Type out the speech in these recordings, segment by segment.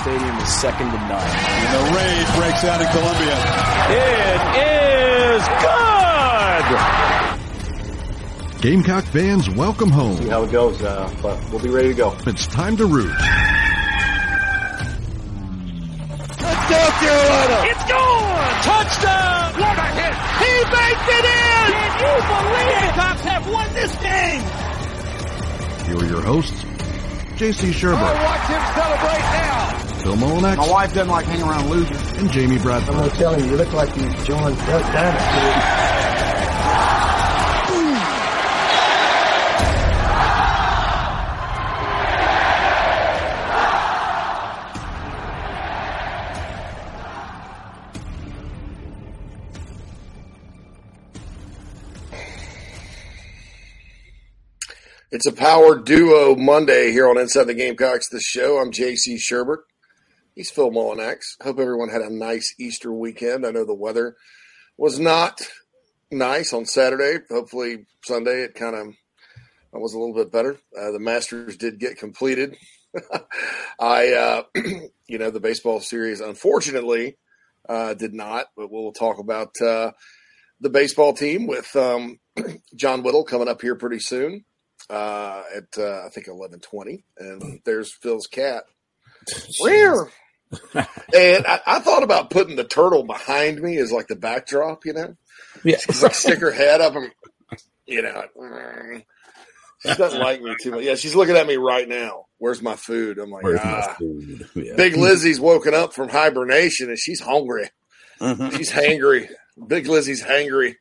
Stadium is second to none. And the raid breaks out in Columbia. It is good! Gamecock fans, welcome home. See how it goes, uh, but we'll be ready to go. It's time to root. South Carolina! It's gone! Touchdown! What a hit! He baked it in! Can you believe it? Cops have won this game! Here are your hosts, J.C. Shurburtt, watch him celebrate now. Phil Mullinax, My wife doesn't like hanging around losers. and Jamie Bradford. I'm telling you, you look like you joined Duck Dynasty. It's a power duo Monday here on Inside the Gamecocks, the show. I'm JC Shurburtt. He's Phil Mullinax. Hope everyone had a nice Easter weekend. I know the weather was not nice on Saturday. Hopefully Sunday it kind of was a little bit better. Uh, the Masters did get completed. I, uh, you know, the baseball series unfortunately uh, did not, but we'll talk about uh, the baseball team with um, John Whittle coming up here pretty soon uh, at uh, I think eleven twenty, and there's Phil's cat. Where? and I, I thought about putting the turtle behind me as like the backdrop, you know. Yeah. Just like stick her head up and you know. She doesn't like me too much. Yeah, she's looking at me right now. Where's my food? I'm like, Where's ah. food? Yeah. Big Lizzie's woken up from hibernation and she's hungry. Mhm. She's hangry. Big Lizzie's hangry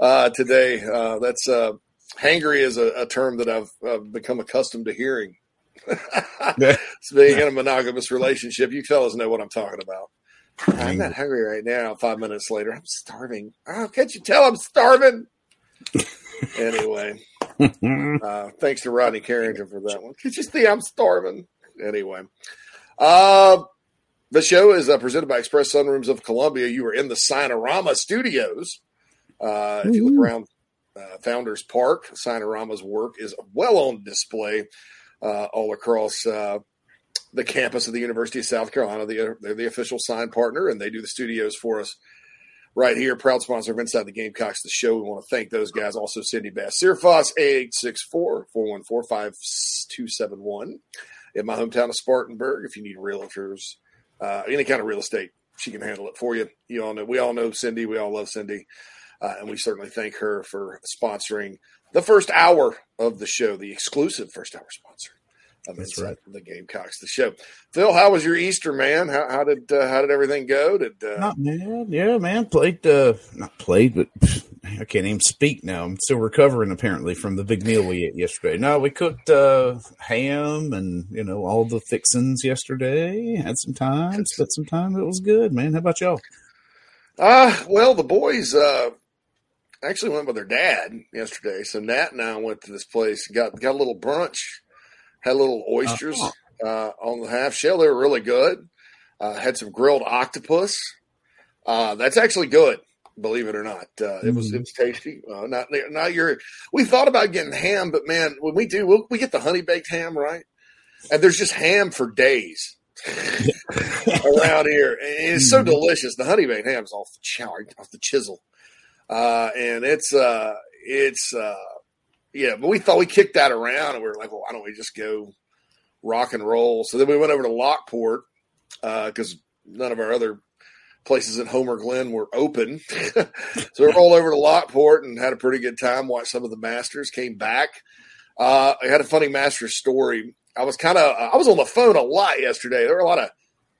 uh, today. Uh, that's uh, hangry is a, a term that I've uh, become accustomed to hearing. It's being in a monogamous relationship. You fellas know what I'm talking about. I'm not hungry right now. Five minutes later, I'm starving. Oh, can't you tell I'm starving? anyway, uh, thanks to Rodney Carrington for that one. Can't you see I'm starving? Anyway, uh, the show is uh, presented by Express Sunrooms of Columbia. You are in the Signarama Studios. Uh, if you look around uh, Founders Park, Signarama's work is well on display all across uh, the campus of the University of South Carolina. They- They're the official sign partner, and they do the studios for us right here. Proud sponsor of Inside the Gamecocks, the show. We want to thank those guys. Also, Cindy Bass, Searfoss, 864-414-5271. In my hometown of Spartanburg, if you need realtors, uh, any kind of real estate, she can handle it for you. You all know, we all know Cindy. We all love Cindy. Uh, and we certainly thank her for sponsoring the first hour of the show, the exclusive first hour sponsor of That's Inside right. the Gamecocks, the show. Phil, how was your Easter, man? How, how did uh, how did everything go? Did uh, Not bad. Yeah, man. Played, uh, not played, but I can't even speak now. I'm still recovering apparently from the big meal we ate yesterday. No, we cooked, uh, ham and, you know, all the fixins yesterday. Had some time, spent some time. It was good, man. How about y'all? Uh, well, the boys uh, actually went with their dad yesterday. So Nat and I went to this place, got got a little brunch, had little oysters uh, on the half shell. They were really good. Uh, had some grilled octopus. Uh, that's actually good, believe it or not. Uh, it was it was tasty. Uh, not not your. We thought about getting ham, but man, when we do, we'll, we get the honey baked ham, right? And there's just ham for days around here. And it's so delicious. The honey baked ham is off the chow, off the chisel. Uh, and it's, uh, it's, uh, yeah, but we thought we kicked that around and we were like, well, why don't we just go rock and roll? So then we went over to Lockport, uh, cause none of our other places in Homer Glen were open. so we rolled over to Lockport and had a pretty good time, watched some of the Masters, came back. Uh, I had a funny Masters story. I was kind of, I was on the phone a lot yesterday. There were a lot of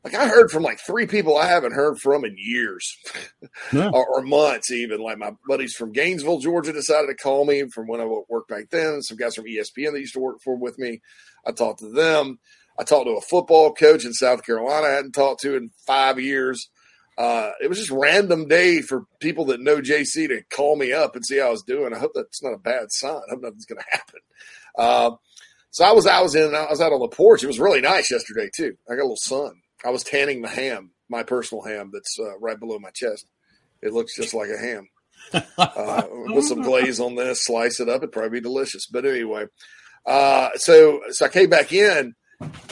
like I heard from like three people I haven't heard from in years Yeah. or, or months, even. Like my buddies from Gainesville, Georgia, decided to call me from when I worked back then. Some guys from ESPN that used to work for with me. I talked to them. I talked to a football coach in South Carolina I hadn't talked to in five years. Uh, it was just random day for people that know JC to call me up and see how I was doing. I hope that's not a bad sign. I hope nothing's going to happen. Uh, so I was I was in I was out on the porch. It was really nice yesterday too. I got a little sun. I was tanning the ham, my personal ham that's uh, right below my chest. It looks just like a ham. Uh, put some glaze on this, slice it up. It'd probably be delicious. But anyway, uh, so so I came back in,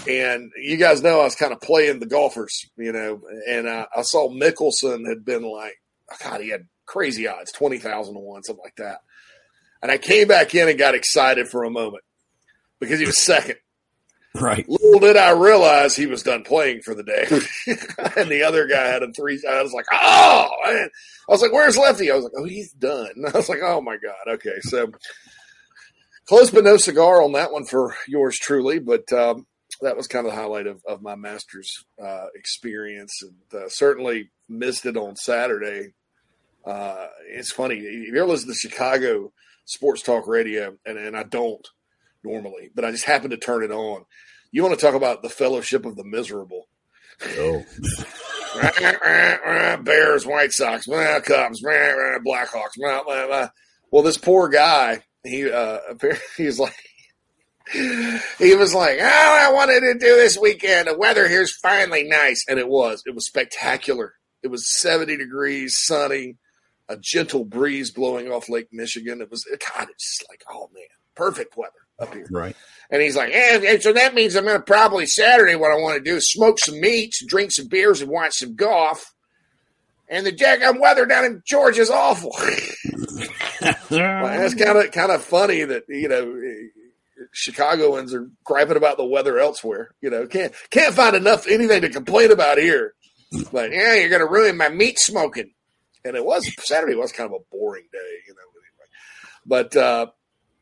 and you guys know I was kind of playing the golfers, you know, and uh, I saw Mickelson had been like, God, he had crazy odds, twenty thousand to one, something like that. And I came back in and got excited for a moment because he was second. Right. Little did I realize he was done playing for the day, and the other guy had a three. I was like, "Oh!" Man. I was like, "Where's Lefty?" I was like, "Oh, he's done." I was like, "Oh my god." Okay, so close but no cigar on that one for yours truly, but um, that was kind of the highlight of, of my Masters uh, experience, and uh, certainly missed it on Saturday. Uh, it's funny if you ever listen to Chicago sports talk radio, and, and I don't normally, but I just happened to turn it on. You want to talk about the fellowship of the miserable? Oh. Bears, White Sox, Cubs, Blackhawks. Blah, blah, blah. Well, this poor guy, he uh, he's like, he was like, "Oh, I wanted to do this weekend. The weather here's finally nice," and it was. It was spectacular. It was 70 degrees, sunny, a gentle breeze blowing off Lake Michigan. It was God. It's just like, oh man, perfect weather up here. Right. And he's like, eh, so that means I'm going to probably Saturday. What I want to do is smoke some meats, drink some beers, and watch some golf. And the jackgum weather down in Georgia is awful. well, it's kind of kind of funny that you know Chicagoans are griping about the weather elsewhere. You know, can't can't find enough anything to complain about here. But yeah, you're going to ruin my meat smoking. And it was Saturday was kind of a boring day, you know. But uh,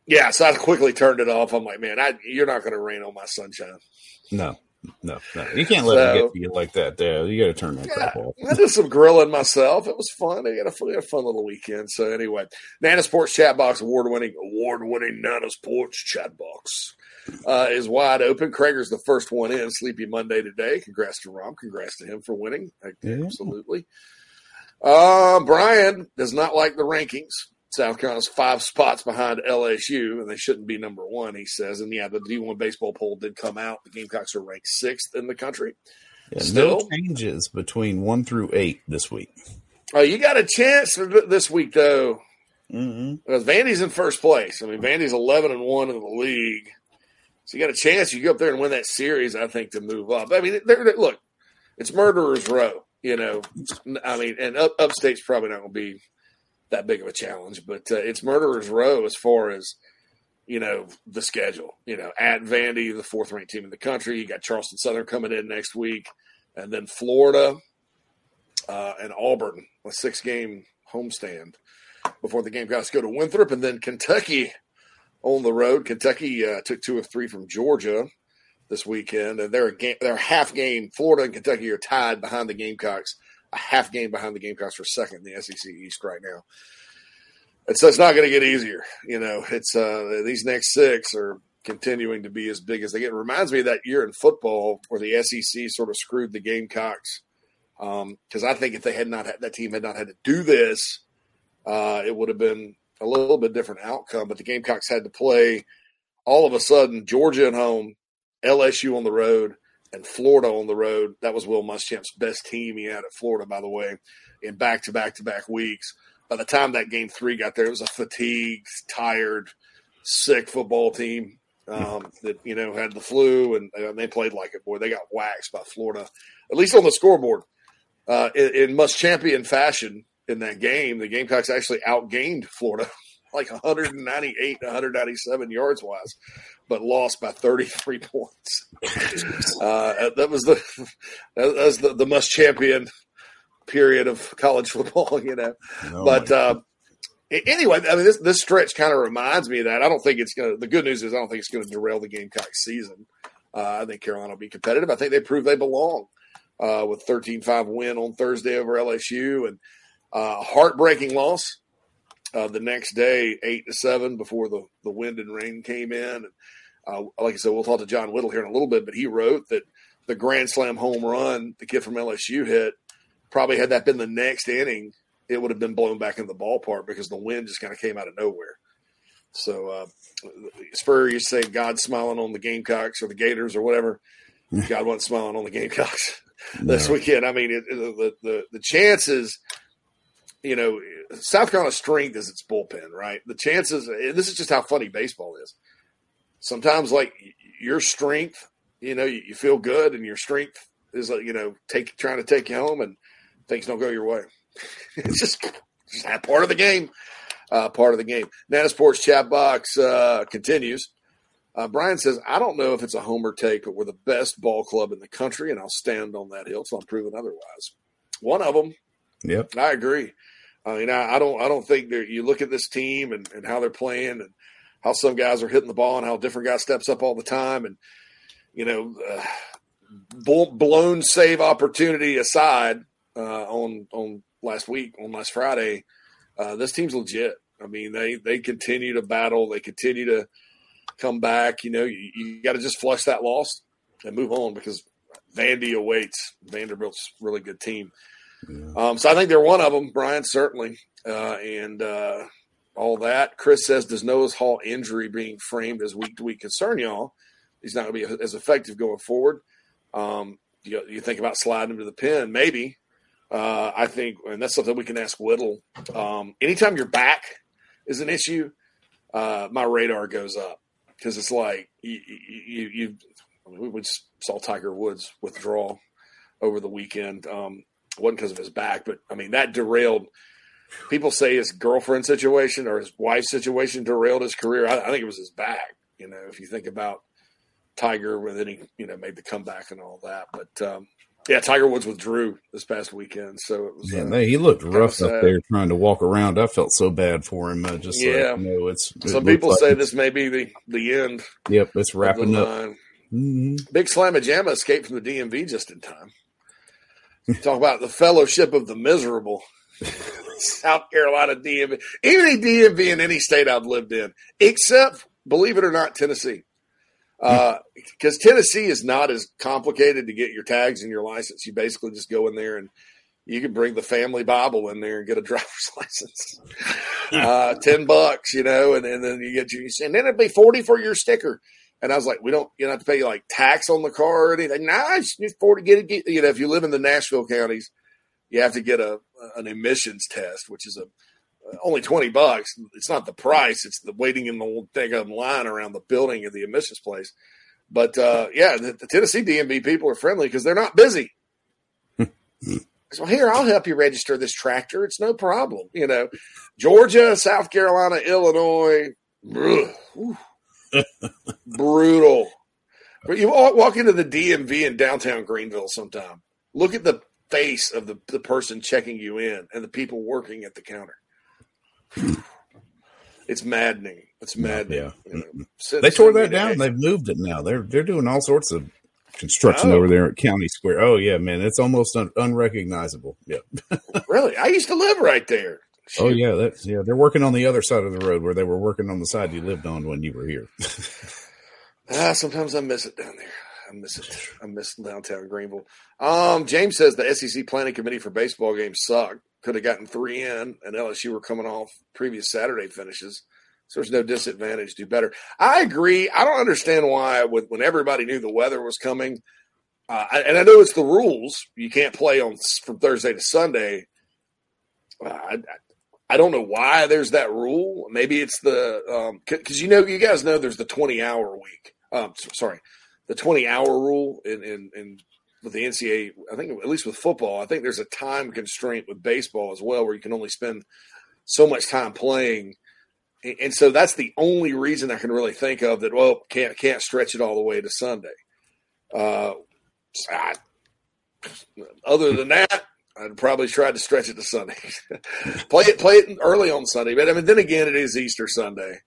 yeah, so I quickly turned it off. I'm like, man, I, you're not going to rain on my sunshine. No, no, no. You can't let So- it get to you like that. There, you got to turn that crap off. I did some grilling myself. It was fun. I had a, fun- had a fun little weekend. So anyway, Nana Sports Chat Box award winning award winning Nana Sports Chat Box uh, is wide open. Krager's the first one in. Sleepy Monday today. Congrats to Rom. Congrats to him for winning. Yeah. Absolutely. Uh, Brian does not like the rankings. South Carolina's five spots behind LSU, and they shouldn't be number one, he says. And yeah, the D1 baseball poll did come out. The Gamecocks are ranked sixth in the country. Yeah, Still? no changes between one through eight this week. Oh, you got a chance for this week, though. Mm-hmm. Because Vandy's in first place. I mean, Vandy's eleven and one in the league, so you got a chance. You go up there and win that series. I think to move up. I mean, they're, they're- look, it's murderers row. You know, I mean, and up, upstate's probably not going to be that big of a challenge, but uh, it's murderers row as far as you know the schedule. You know, at Vandy, the fourth ranked team in the country. You got Charleston Southern coming in next week, and then Florida uh, and Auburn, a six game homestand before the Gamecocks go to Winthrop, and then Kentucky on the road. Kentucky uh, took two of three from Georgia this weekend, and they're a game, they're half game. Florida and Kentucky are tied behind the Gamecocks, a half game behind the Gamecocks for second in the SEC East right now. And so it's not going to get easier. You know, it's uh, these next six are continuing to be as big as they get. It reminds me of that year in football where the SEC sort of screwed the Gamecocks because I think if they had not had that team had not had to do this, uh, it would have been a little bit different outcome. But the Gamecocks had to play all of a sudden Georgia at home, LSU on the road, and Florida on the road. That was Will Muschamp's best team he had at Florida, by the way, in back to back to back weeks. By the time that game three got there, it was a fatigued, tired, sick football team um, that you know had the flu, and, and they played like it. Boy, they got waxed by Florida, at least on the scoreboard. Uh, in, in Muschampian fashion in that game, the Gamecocks actually outgained Florida like 198 to 197 yards wise, but lost by 33 points. Uh, that was the that was the, the Muschampian period of college football, you know. Oh, but uh, anyway, I mean, this this stretch kind of reminds me of that. I don't think it's going to. The good news is I don't think it's going to derail the Gamecock season. Uh, I think Carolina will be competitive. I think they prove they belong uh, with 13-5 win on Thursday over LSU, and uh, heartbreaking loss uh, the next day, eight to seven, before the the wind and rain came in. And, uh, like I said, we'll talk to John Whittle here in a little bit, but he wrote that the grand slam home run the kid from LSU hit probably had that been the next inning, it would have been blown back in the ballpark because the wind just kind of came out of nowhere. So uh, Spurrier used to say God's smiling on the Gamecocks or the Gators or whatever. God wasn't smiling on the Gamecocks this no. weekend. I mean, it, the, the the chances, you know, South Carolina's strength is its bullpen, right? The chances. and This is just how funny baseball is. Sometimes, like your strength, you know, you, you feel good, and your strength is, like, you know, take trying to take you home, and things don't go your way. it's just just that part of the game uh, part of the game. Nana Sports chat box uh, continues. Uh, Brian says, I don't know if it's a homer take, but we're the best ball club in the country, and I'll stand on that hill so I'm proven otherwise. One of them. Yep. I agree. I mean, I, I don't I don't think that you look at this team and, and how they're playing and how some guys are hitting the ball and how different guys steps up all the time and you know uh, blown save opportunity aside uh, on on last week on last Friday, uh, this team's legit. I mean, they they continue to battle. They continue to come back. You know, you, you got to just flush that loss and move on because Vandy awaits. Vanderbilt's really good team. Yeah. Um, so I think they're one of them, Brian, certainly. Uh, and uh, all that. Chris says, does Noah's Hall injury being framed as week to week concern y'all? He's not going to be as effective going forward. Um, you, you think about sliding him to the pin, maybe. Uh, I think, and that's something we can ask Whittle. Um, anytime your back is an issue, uh, my radar goes up because it's like you, you, you I mean, we just saw Tiger Woods withdraw over the weekend. Um, wasn't because of his back, but I mean that derailed. People say his girlfriend situation or his wife situation derailed his career. I, I think it was his back. You know, if you think about Tiger, when then he you know made the comeback and all that. But um, yeah, Tiger Woods withdrew this past weekend, so it was. Yeah, uh, he looked rough up there trying to walk around. I felt so bad for him. Uh, just yeah, you know, it's. It Some people like say this may be the the end. Yep, it's wrapping up. Mm-hmm. Big Slamma Jamma escaped from the DMV just in time. Talk about the fellowship of the miserable. South Carolina DMV, any DMV in any state I've lived in, except believe it or not, Tennessee because uh, Tennessee is not as complicated to get your tags and your license. You basically just go in there and you can bring the family Bible in there and get a driver's license. uh, Ten bucks, you know, and, and then you get your and then it'd be forty for your sticker. And I was like, we don't, you don't have to pay like tax on the car or anything. Nah, it's forty. Get it, get, you know, if you live in the Nashville counties, you have to get a an emissions test, which is a only 20 bucks. It's not the price, it's the waiting in the thing of line around the building of the emissions place. But uh, yeah, the, the, Tennessee DMV people are friendly because they're not busy. so here, I'll help you register this tractor. It's no problem. You know, Georgia, South Carolina, Illinois, brutal. But you walk into the DMV in downtown Greenville sometime. Look at the face of the, the person checking you in and the people working at the counter it's maddening. It's maddening. Yeah, you know, they tore that down. They've moved it now. They're they're doing all sorts of construction oh. over there at County Square. Oh yeah, man, it's almost un- unrecognizable. Yeah, really. I used to live right there. Shoot. Oh yeah, that's yeah. They're working on the other side of the road where they were working on the side you lived on when you were here. ah, sometimes I miss it down there. I miss it. I miss downtown Greenville. Um, James says the SEC planning committee for baseball games suck could have gotten three in, and LSU were coming off previous Saturday finishes. So there's no disadvantage. Do better. I agree. I don't understand why, with, when everybody knew the weather was coming, uh, and I know it's the rules. You can't play on from Thursday to Sunday. Uh, I, I don't know why there's that rule. Maybe it's the because um, you know you guys know there's the 20 hour week. Um, sorry, the 20 hour rule in, in, in with the NCAA, I think at least with football, I think there's a time constraint with baseball as well, where you can only spend so much time playing, and so that's the only reason I can really think of that. Well, can't can't stretch it all the way to Sunday. Uh, I, other than that, I'd probably try to stretch it to Sunday. play it play it early on Sunday, but I mean, then again, it is Easter Sunday.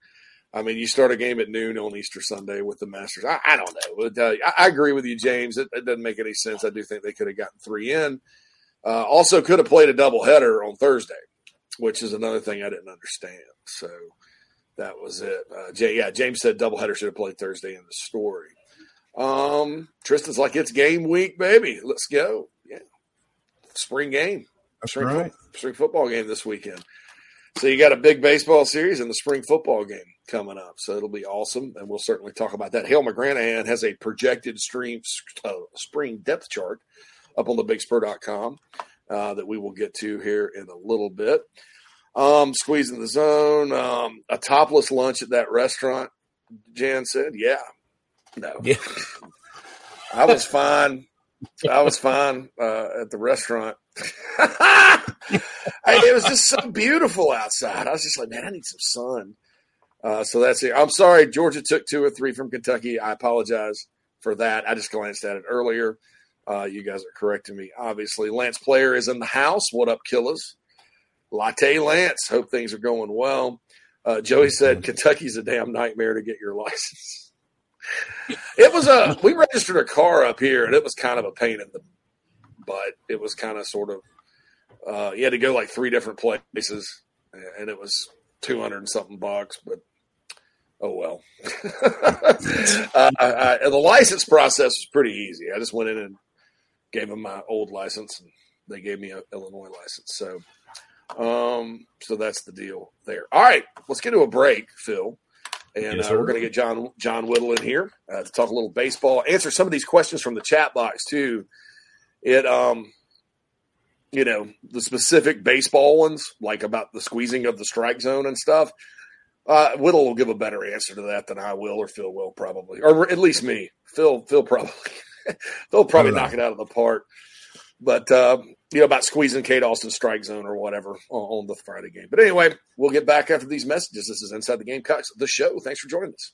I mean, you start a game at noon on Easter Sunday with the Masters. I, I don't know. Uh, I, I, agree with you, James. It, it, doesn't make any sense. I do think they could have gotten three in. Uh, also, could have played a doubleheader on Thursday, which is another thing I didn't understand. So that was it. Uh, Jay, yeah, James said doubleheader should have played Thursday in the story. Um, Tristan's like, it's game week, baby. Let's go. Spring game. That's spring, right. fo- spring football game this weekend. So you got a big baseball series and the spring football game coming up. So it'll be awesome, and we'll certainly talk about that. Hale McGranahan has a projected stream uh, spring depth chart up on the bigspur.com uh, that we will get to here in a little bit. Um, squeezing the zone, um, a topless lunch at that restaurant. Jan said, "Yeah, no, Yeah. I was fine. I was fine uh, at the restaurant. I, it was just so beautiful outside. I was just like, man, I need some sun. Uh, so that's it. I'm sorry, Georgia took two or three from Kentucky. I apologize for that. I just glanced at it earlier. Uh, you guys are correcting me, obviously. Lance Player is in the house. What up, killers? Latte Lance. Hope things are going well. Uh, Joey said Kentucky's a damn nightmare to get your license. It was a we registered a car up here and it was kind of a pain in the butt. It was kind of sort of uh, you had to go like three different places and it was two hundred and something bucks, but oh well. uh, I, I, the license process was pretty easy. I just went in and gave them my old license and they gave me an Illinois license. So um, so that's the deal there. All right, let's get to a break, Phil. And Yes, uh, we're going to get John John Whittle in here uh, to talk a little baseball, answer some of these questions from the chat box too. It um, you know, the specific baseball ones, like about the squeezing of the strike zone and stuff. Uh, Whittle will give a better answer to that than I will, or Phil will probably, or at least me. Phil, Phil probably, Phil probably I don't know. knock it out of the park. But uh, you know about squeezing Cade Austin strike zone or whatever on, on the Friday game. But anyway, we'll get back after these messages. This is Inside the Gamecocks, the show. Thanks for joining us.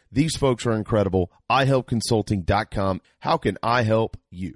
These folks are incredible. iHelpConsulting.com. How can I help you?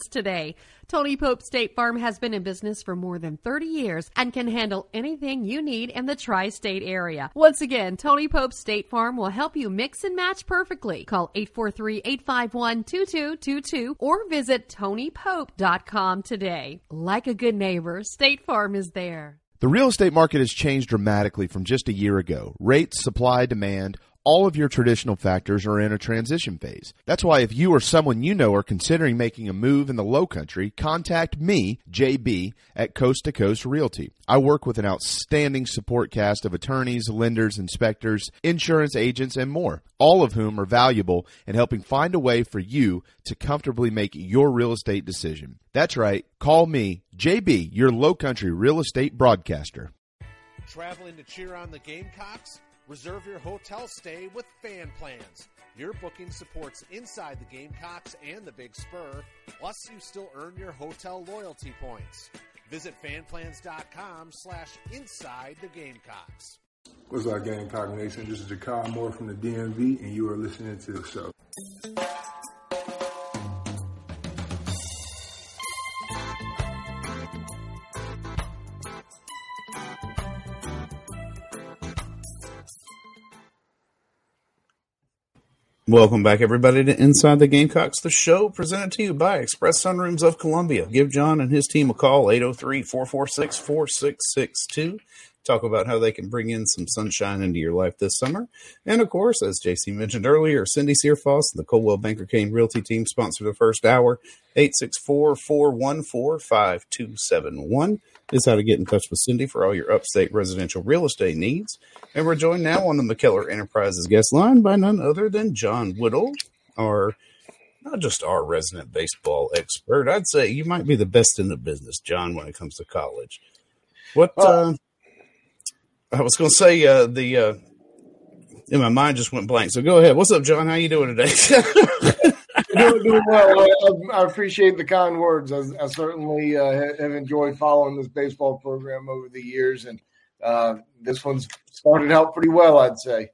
today. Tony Pope State Farm has been in business for more than 30 years and can handle anything you need in the tri-state area. Once again, Tony Pope State Farm will help you mix and match perfectly. Call 843-851-2222 or visit tonypope.com today. Like a good neighbor, State Farm is there. The real estate market has changed dramatically from just a year ago. Rates, supply, demand, all of your traditional factors are in a transition phase. That's why if you or someone you know are considering making a move in the low country, contact me, JB, at Coast to Coast Realty. I work with an outstanding support cast of attorneys, lenders, inspectors, insurance agents, and more, all of whom are valuable in helping find a way for you to comfortably make your real estate decision. That's right. Call me, JB, your low country real estate broadcaster. Traveling to cheer on the Gamecocks? Reserve your hotel stay with Fan Plans. Your booking supports inside the Gamecocks and the Big Spur, plus you still earn your hotel loyalty points. Visit fanplans.com slash inside the Gamecocks. What's up, Gamecock Nation? This is Jakai Moore from the DMV, and you are listening to the show. Welcome back, everybody, to Inside the Gamecocks, the show presented to you by Express Sunrooms of Columbia. Give John and his team a call, 803 446 4662. talk about how they can bring in some sunshine into your life this summer. And of course, as JC mentioned earlier, Cindy Searfoss and the Coldwell Banker Caine Realty Team sponsor the first hour. 864 414 5271 is how to get in touch with Cindy for all your upstate residential real estate needs. And we're joined now on the McKellar Enterprises guest line by none other than John Whittle, our not just our resident baseball expert. I'd say you might be the best in the business, John, when it comes to college. What uh, I was going to say, uh, the uh, in my mind just went blank. So go ahead. What's up, John? How you doing today? doing, doing well. I, I, appreciate the kind words. I, I certainly uh, have enjoyed following this baseball program over the years, and uh, this one's started out pretty well, I'd say.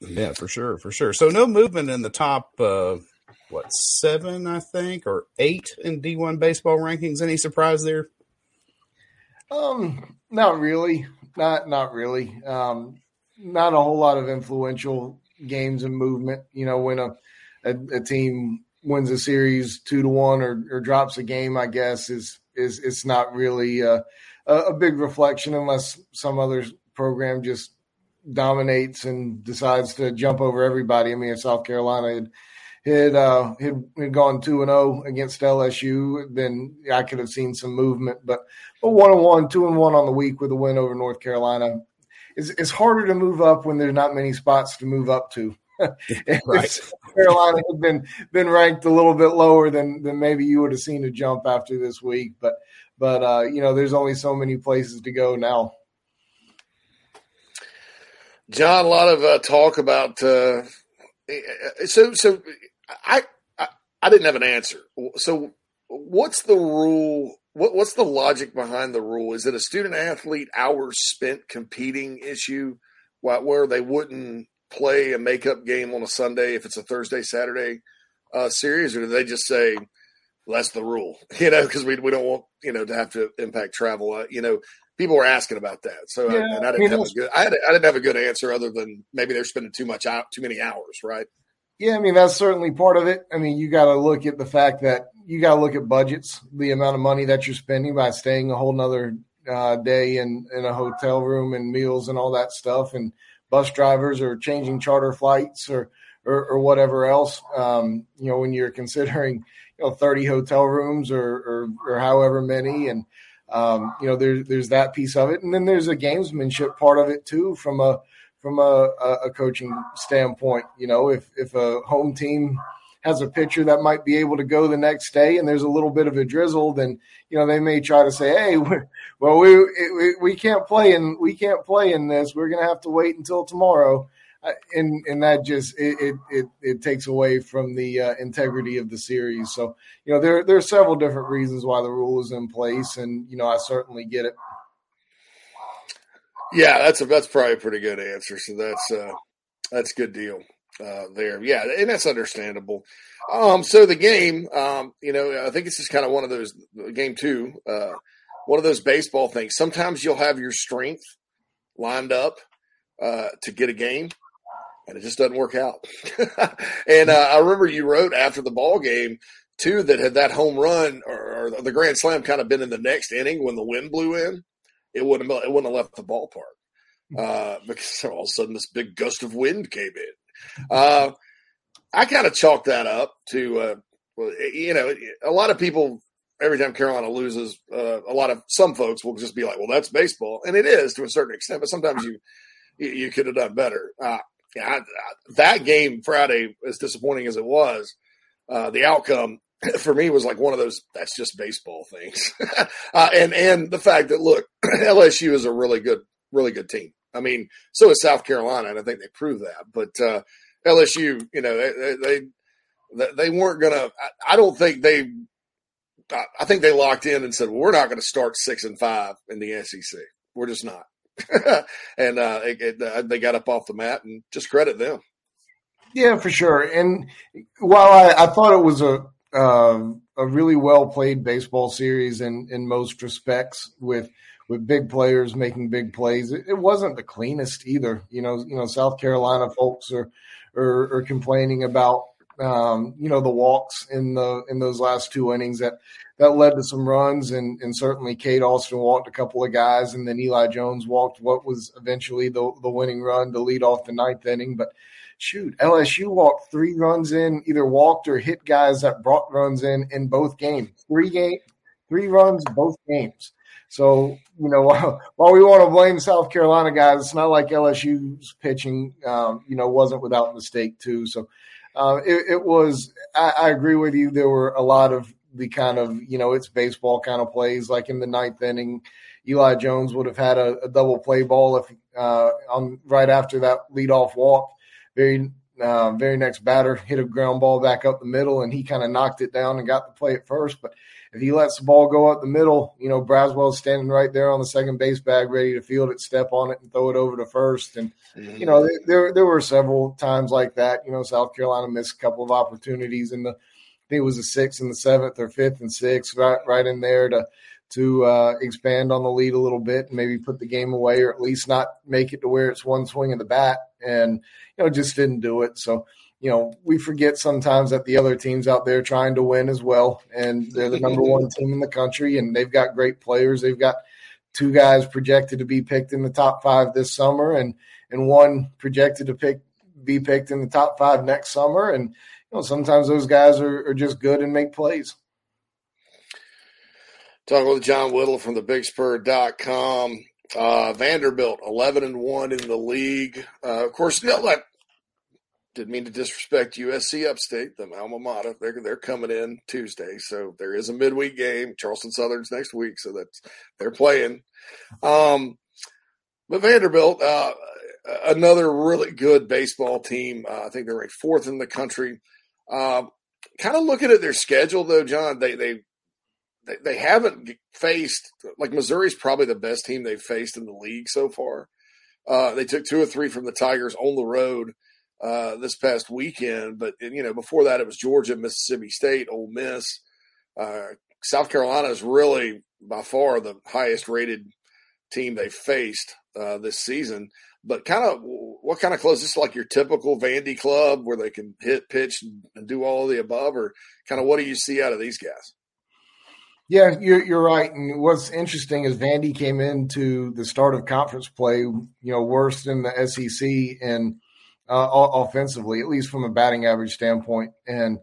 Yeah, for sure, for sure. So no movement in the top, uh, what seven, I think, or eight in D one baseball rankings. Any surprise there? Um, not really. Not not really. Um, not a whole lot of influential games and movement. You know, when a a, a team wins a series two to one or, or, drops a game, I guess is is it's not really uh, a, a big reflection unless some other program just dominates and decides to jump over everybody. I mean, South Carolina had had uh, had, had gone two and zero oh against LSU, then I could have seen some movement. But but one and one, two and one on the week with a win over North Carolina. It's, it's harder to move up when there's not many spots to move up to. right. Carolina had been been ranked a little bit lower than than maybe you would have seen a jump after this week, but but uh, you know, there's only so many places to go now. John, a lot of uh, talk about uh, so so. I, I I didn't have an answer. So, what's the rule? What, what's the logic behind the rule? Is it a student athlete hours spent competing issue, where they wouldn't play a makeup game on a Sunday if it's a Thursday Saturday uh, series, or do they just say well, that's the rule? You know, because we we don't want you know to have to impact travel. Uh, you know, people were asking about that, so yeah, I, and I didn't have a good I, had, I didn't have a good answer other than maybe they're spending too much out too many hours, right? Yeah, I mean that's certainly part of it. I mean, you got to look at the fact that you got to look at budgets, the amount of money that you're spending by staying a whole nother uh, day in in a hotel room and meals and all that stuff, and bus drivers or changing charter flights or or, or whatever else. Um, you know, when you're considering you know 30 hotel rooms or or, or however many, and um, you know there's there's that piece of it, and then there's a gamesmanship part of it too from a from a, a coaching standpoint. You know, if if a home team has a pitcher that might be able to go the next day and there's a little bit of a drizzle, then you know they may try to say, "Hey, well we we, can't play and we can't play in this. We're going to have to wait until tomorrow." Uh, and and that just it it it, it takes away from the uh, integrity of the series. So you know there there are several different reasons why the rule is in place, and you know I certainly get it. Yeah, that's a that's probably a pretty good answer. So that's uh that's good deal uh, there. Yeah, and that's understandable. Um, so the game, um, you know, I think this is kind of one of those game two, uh, one of those baseball things. Sometimes you'll have your strength lined up uh, to get a game, and it just doesn't work out. and uh, I remember you wrote after the ball game too that had that home run or, or the grand slam kind of been in the next inning when the wind blew in, it wouldn't have, it wouldn't have left the ballpark. Uh, because all of a sudden this big gust of wind came in. Uh, I kind of chalk that up to, uh, you know, a lot of people every time Carolina loses, uh, a lot of some folks will just be like, "Well, that's baseball," and it is to a certain extent. But sometimes you you could have done better. Uh, yeah, I, I, that game Friday, as disappointing as it was, uh, the outcome for me was like one of those that's just baseball things, uh, and and the fact that look, LSU is a really good really good team. I mean, so is South Carolina, and I think they proved that. But uh, LSU, you know, they they, they weren't going to. I don't think they. I think they locked in and said, well, "We're not going to start six and five in the SEC. We're just not." and uh, it, it, uh, they got up off the mat, and just credit them. Yeah, for sure. And while I, I thought it was a uh, a really well played baseball series in in most respects, with with big players making big plays. It, it, wasn't the cleanest either. You know, you know, South Carolina folks are are, are complaining about um, you know, the walks in the in those last two innings that that led to some runs, and and certainly Cade Austin walked a couple of guys, and then Eli Jones walked what was eventually the the winning run to lead off the ninth inning, but. Shoot, LSU walked three runs in, either walked or hit guys that brought runs in in both games. Three game, three runs both games. So, you know, while we want to blame South Carolina guys, it's not like LSU's pitching, um, you know, wasn't without mistake too. So, uh, it, it, was. I, I, agree with you. There were a lot of the kind of, you know, it's baseball kind of plays. Like in the ninth inning, Eli Jones would have had a, a double play ball if uh, on right after that leadoff walk very uh, very next batter hit a ground ball back up the middle, and he kind of knocked it down and got the play at first. But if he lets the ball go up the middle, you know Braswell's standing right there on the second base bag, ready to field it, step on it, and throw it over to first. And you know there there were several times like that. You know South Carolina missed a couple of opportunities in the I think it was the sixth and the seventh or fifth and sixth, right right in there to to uh, expand on the lead a little bit and maybe put the game away or at least not make it to where it's one swing of the bat. And you know, just didn't do it. So, you know, we forget sometimes that the other teams out there trying to win as well, and they're the number one team in the country, and they've got great players. They've got two guys projected to be picked in the top five this summer, and and one projected to pick be picked in the top five next summer. And you know, sometimes those guys are, are just good and make plays. Talking with John Whittle from the BigSpur.com. Uh, Vanderbilt, 11 and 1 in the league. Uh, of course, no, like, didn't mean to disrespect USC Upstate, the alma mater. They're they're coming in Tuesday, so there is a midweek game. Charleston Southern's next week, so that's they're playing. Um, but Vanderbilt, uh, another really good baseball team. Uh, I think they're ranked fourth in the country. Uh, kind of looking at their schedule, though, John, they they they, they haven't faced like Missouri's probably the best team they've faced in the league so far. Uh, they took two or three from the Tigers on the road uh, this past weekend, but you know before that it was Georgia, Mississippi State, Ole Miss, uh, South Carolina is really by far the highest rated team they've faced uh, this season. But kind of what kind of close? Is like your typical Vandy club where they can hit, pitch, and do all of the above, or kind of what do you see out of these guys? Yeah, you're, you're right. And what's interesting is Vandy came into the start of conference play, you know, worse than the SEC and uh, offensively, at least from a batting average standpoint. And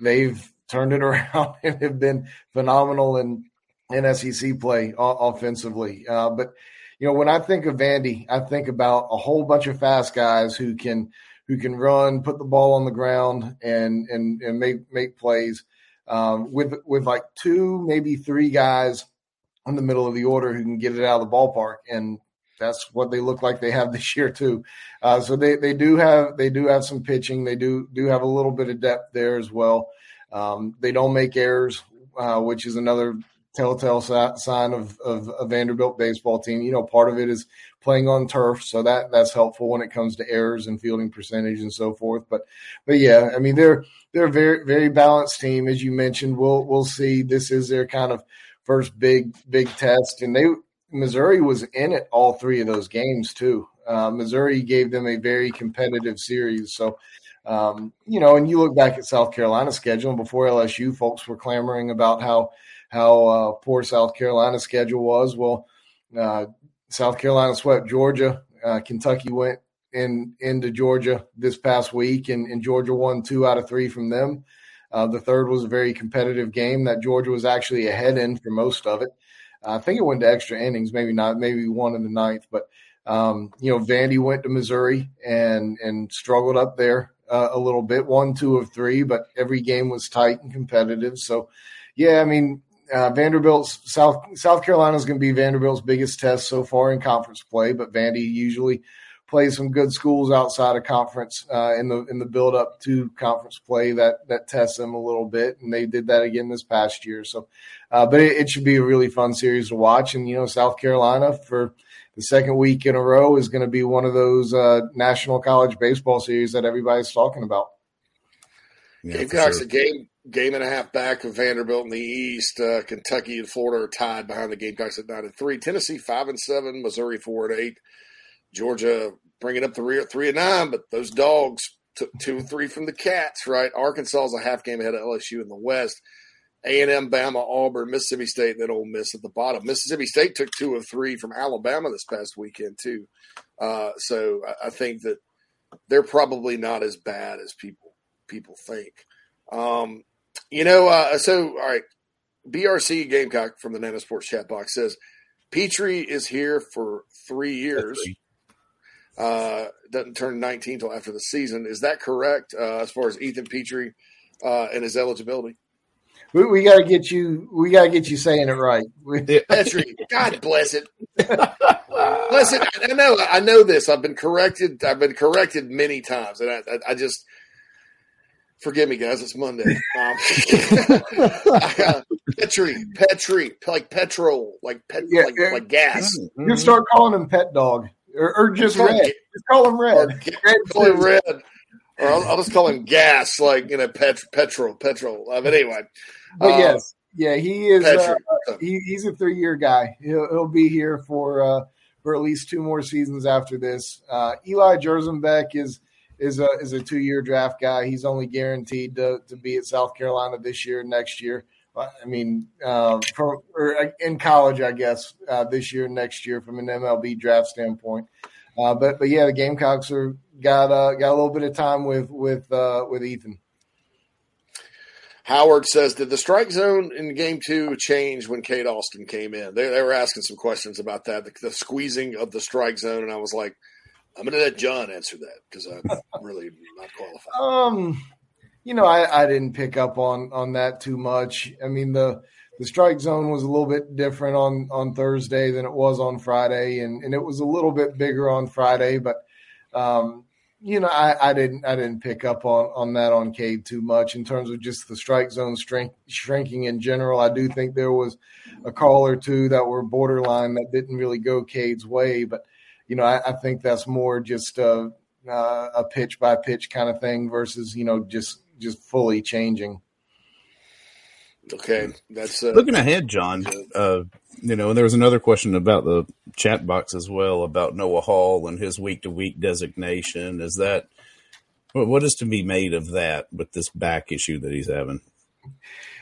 they've turned it around and have been phenomenal in, in SEC play offensively. Uh, but, you know, when I think of Vandy, I think about a whole bunch of fast guys who can who can run, put the ball on the ground, and and and make make plays um, with with like two, maybe three guys in the middle of the order who can get it out of the ballpark, and that's what they look like they have this year too. Uh, so they they do have they do have some pitching. They do do have a little bit of depth there as well. Um, they don't make errors, uh, which is another telltale sign of, of a Vanderbilt baseball team. You know, part of it is playing on turf, so that that's helpful when it comes to errors and fielding percentage and so forth. But but yeah, I mean they're they're a very very balanced team as you mentioned. We'll we'll see. This is their kind of first big big test, and they Missouri was in it all three of those games too. Uh, Missouri gave them a very competitive series, so. Um, you know, and you look back at South Carolina's schedule, and before LSU, folks were clamoring about how how uh, poor South Carolina's schedule was. Well, uh, South Carolina swept Georgia. Uh, Kentucky went in into Georgia this past week, and, and, Georgia won two out of three from them. Uh, the third was a very competitive game that Georgia was actually ahead in for most of it. I think it went to extra innings, maybe not, maybe one in the ninth. But um, you know, Vandy went to Missouri and and struggled up there uh, a little bit, one, two of three, but every game was tight and competitive. So, yeah, I mean, uh, Vanderbilt's South South Carolina is going to be Vanderbilt's biggest test so far in conference play, but Vandy usually plays some good schools outside of conference uh, in the in the build up to conference play that that tests them a little bit, and they did that again this past year. So, uh, but it, it, should be a really fun series to watch, and you know South Carolina for the second week in a row is going to be one of those uh, national college baseball series that everybody's talking about. Yeah, Gamecocks sure. a game game and a half back of Vanderbilt in the East. Uh, Kentucky and Florida are tied behind the Gamecocks at nine and three. Tennessee five and seven. Missouri four and eight. Georgia bringing up the rear three and nine. But those dogs took two or three from the Cats. Right, Arkansas is a half game ahead of LSU in the West. A and M, Bama, Auburn, Mississippi State, and then Ole Miss at the bottom. Mississippi State took two of three from Alabama this past weekend too. Uh, so I, I think that they're probably not as bad as people people think. Um, you know, uh, so all right, BRC Gamecock from the Nano Sports chat box says Petrie is here for three years. Uh, doesn't turn 19 until after the season. Is that correct uh, as far as Ethan Petrie uh, and his eligibility? We, we got to get you. We got to get you saying it right. Petrie, God bless it. bless it. I know. I know this. I've been corrected. I've been corrected many times, and I, I, I just forgive me, guys. It's Monday. Um, Petrie, Petrie, like petrol, like pet, Yeah, like, yeah. like gas. You start calling him Pet Dog, or, or just him Red. Just call him Red. Red call him red. Or I'll, I'll just call him gas, like you know, pet, petrol, petrol. Uh, but anyway, But uh, yes, yeah, he is. Uh, he, he's a three-year guy. He'll, he'll be here for uh, for at least two more seasons after this. Uh, Eli Jerzembeck is is a is a two-year draft guy. He's only guaranteed to, to be at South Carolina this year, next year. Uh, I mean, uh, for or in college, I guess uh, this year, next year, from an MLB draft standpoint. Uh, but but yeah, the Gamecocks are got uh, got a little bit of time with with uh, with Ethan. Howard says, did the strike zone in game two change when Cade Austin came in? They, they were asking some questions about that, the, the squeezing of the strike zone. And I was like, I'm going to let John answer that because I'm really not qualified. Um, you know, I, I didn't pick up on on that too much. I mean the the strike zone was a little bit different on on Thursday than it was on Friday, and and it was a little bit bigger on Friday, but um, you know, I, I didn't I didn't pick up on on that on Cade too much in terms of just the strike zone strength, shrinking in general. I do think there was a call or two that were borderline that didn't really go Cade's way, but you know, I, I think that's more just a, uh, a pitch by pitch kind of thing versus you know just just fully changing. Okay. That's uh, Looking ahead, John, uh, you know, and there was another question about the chat box as well about Noah Hall and his week to week designation. Is that what what is to be made of that with this back issue that he's having?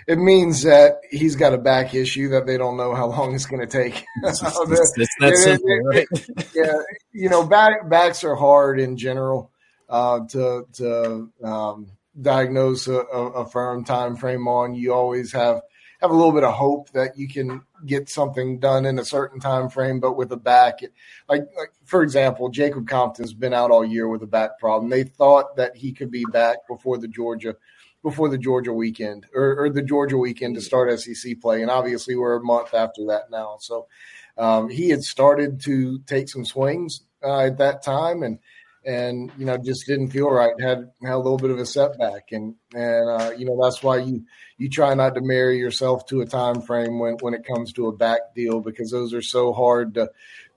It means that he's got a back issue that they don't know how long it's going to take. It's, it's- it's that simple, right? yeah, you know, back, backs are hard in general uh, to to um, diagnose a, a, firm time frame on. You always have have a little bit of hope that you can get something done in a certain time frame, but with a back, it, like like for example, Jacob Compton's been out all year with a back problem. They thought that he could be back before the Georgia before the Georgia weekend or, or the Georgia weekend to start SEC play, and obviously we're a month after that now. So um, he had started to take some swings uh, at that time, and and you know just didn't feel right. Had had a little bit of a setback, and and uh, you know that's why you you try not to marry yourself to a time frame when when it comes to a back deal because those are so hard to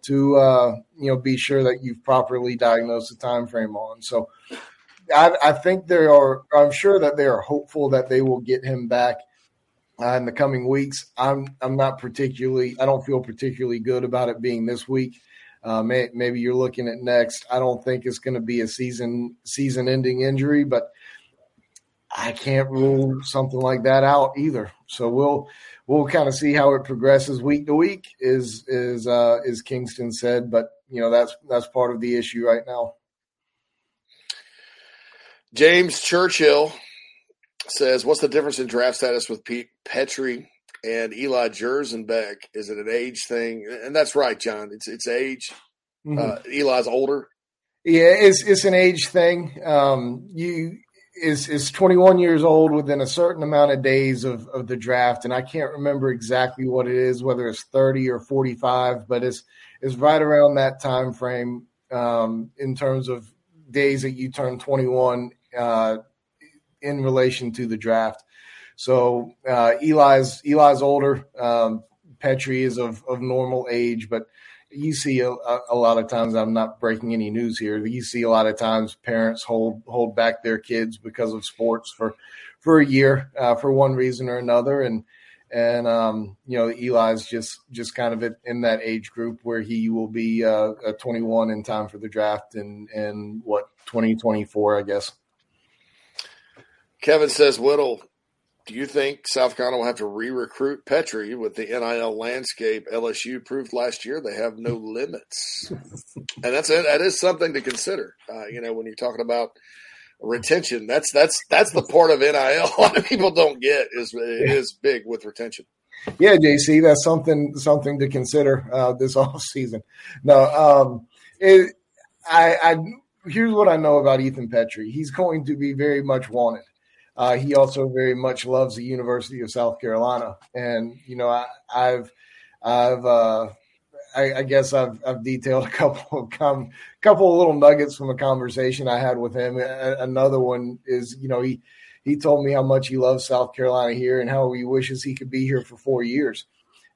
to uh, you know be sure that you've properly diagnosed the time frame on. So. I, I think they are. I'm sure that they are hopeful that they will get him back uh, in the coming weeks. I'm I'm not particularly. I don't feel particularly good about it being this week. Uh, may, maybe you're looking at next. I don't think it's going to be a season season ending injury, but I can't rule something like that out either. So we'll we'll kind of see how it progresses week to week. Is is uh, is Kingston said, but you know that's that's part of the issue right now. James Churchill says, "What's the difference in draft status with Pete Petrie and Eli Jerzembeck? Is it an age thing?" And that's right, John. It's it's age. Mhm. Uh, Eli's older. Yeah, it's it's an age thing. Um, you is is 21 years old within a certain amount of days of, of the draft, and I can't remember exactly what it is, whether it's 30 or 45, but it's it's right around that time frame um, in terms of days that you turn 21 uh, in relation to the draft. So uh, Eli's Eli's older. Um, Petrie is of of normal age, but you see a, a lot of times i'm not breaking any news here you see a lot of times parents hold hold back their kids because of sports for for a year uh, for one reason or another and and um, you know eli's just just kind of in that age group where he will be uh, 21 in time for the draft in in what 2024 i guess Kevin says, Whittle, do you think South Carolina will have to re-recruit Petrie with the NIL landscape LSU proved last year? They have no limits, and that's that is something to consider. Uh, you know, when you're talking about retention, that's that's that's the part of NIL a lot of people don't get is is big with retention. Yeah, JC, that's something something to consider uh, this off season. No, um, it, I, I here's what I know about Ethan Petrie. He's going to be very much wanted. Uh, he also very much loves the University of South Carolina, and you know I, have I've uh, I, I, guess I've I've detailed a couple of com, couple of little nuggets from a conversation I had with him. Another one is you know he he told me how much he loves South Carolina here and how he wishes he could be here for four years.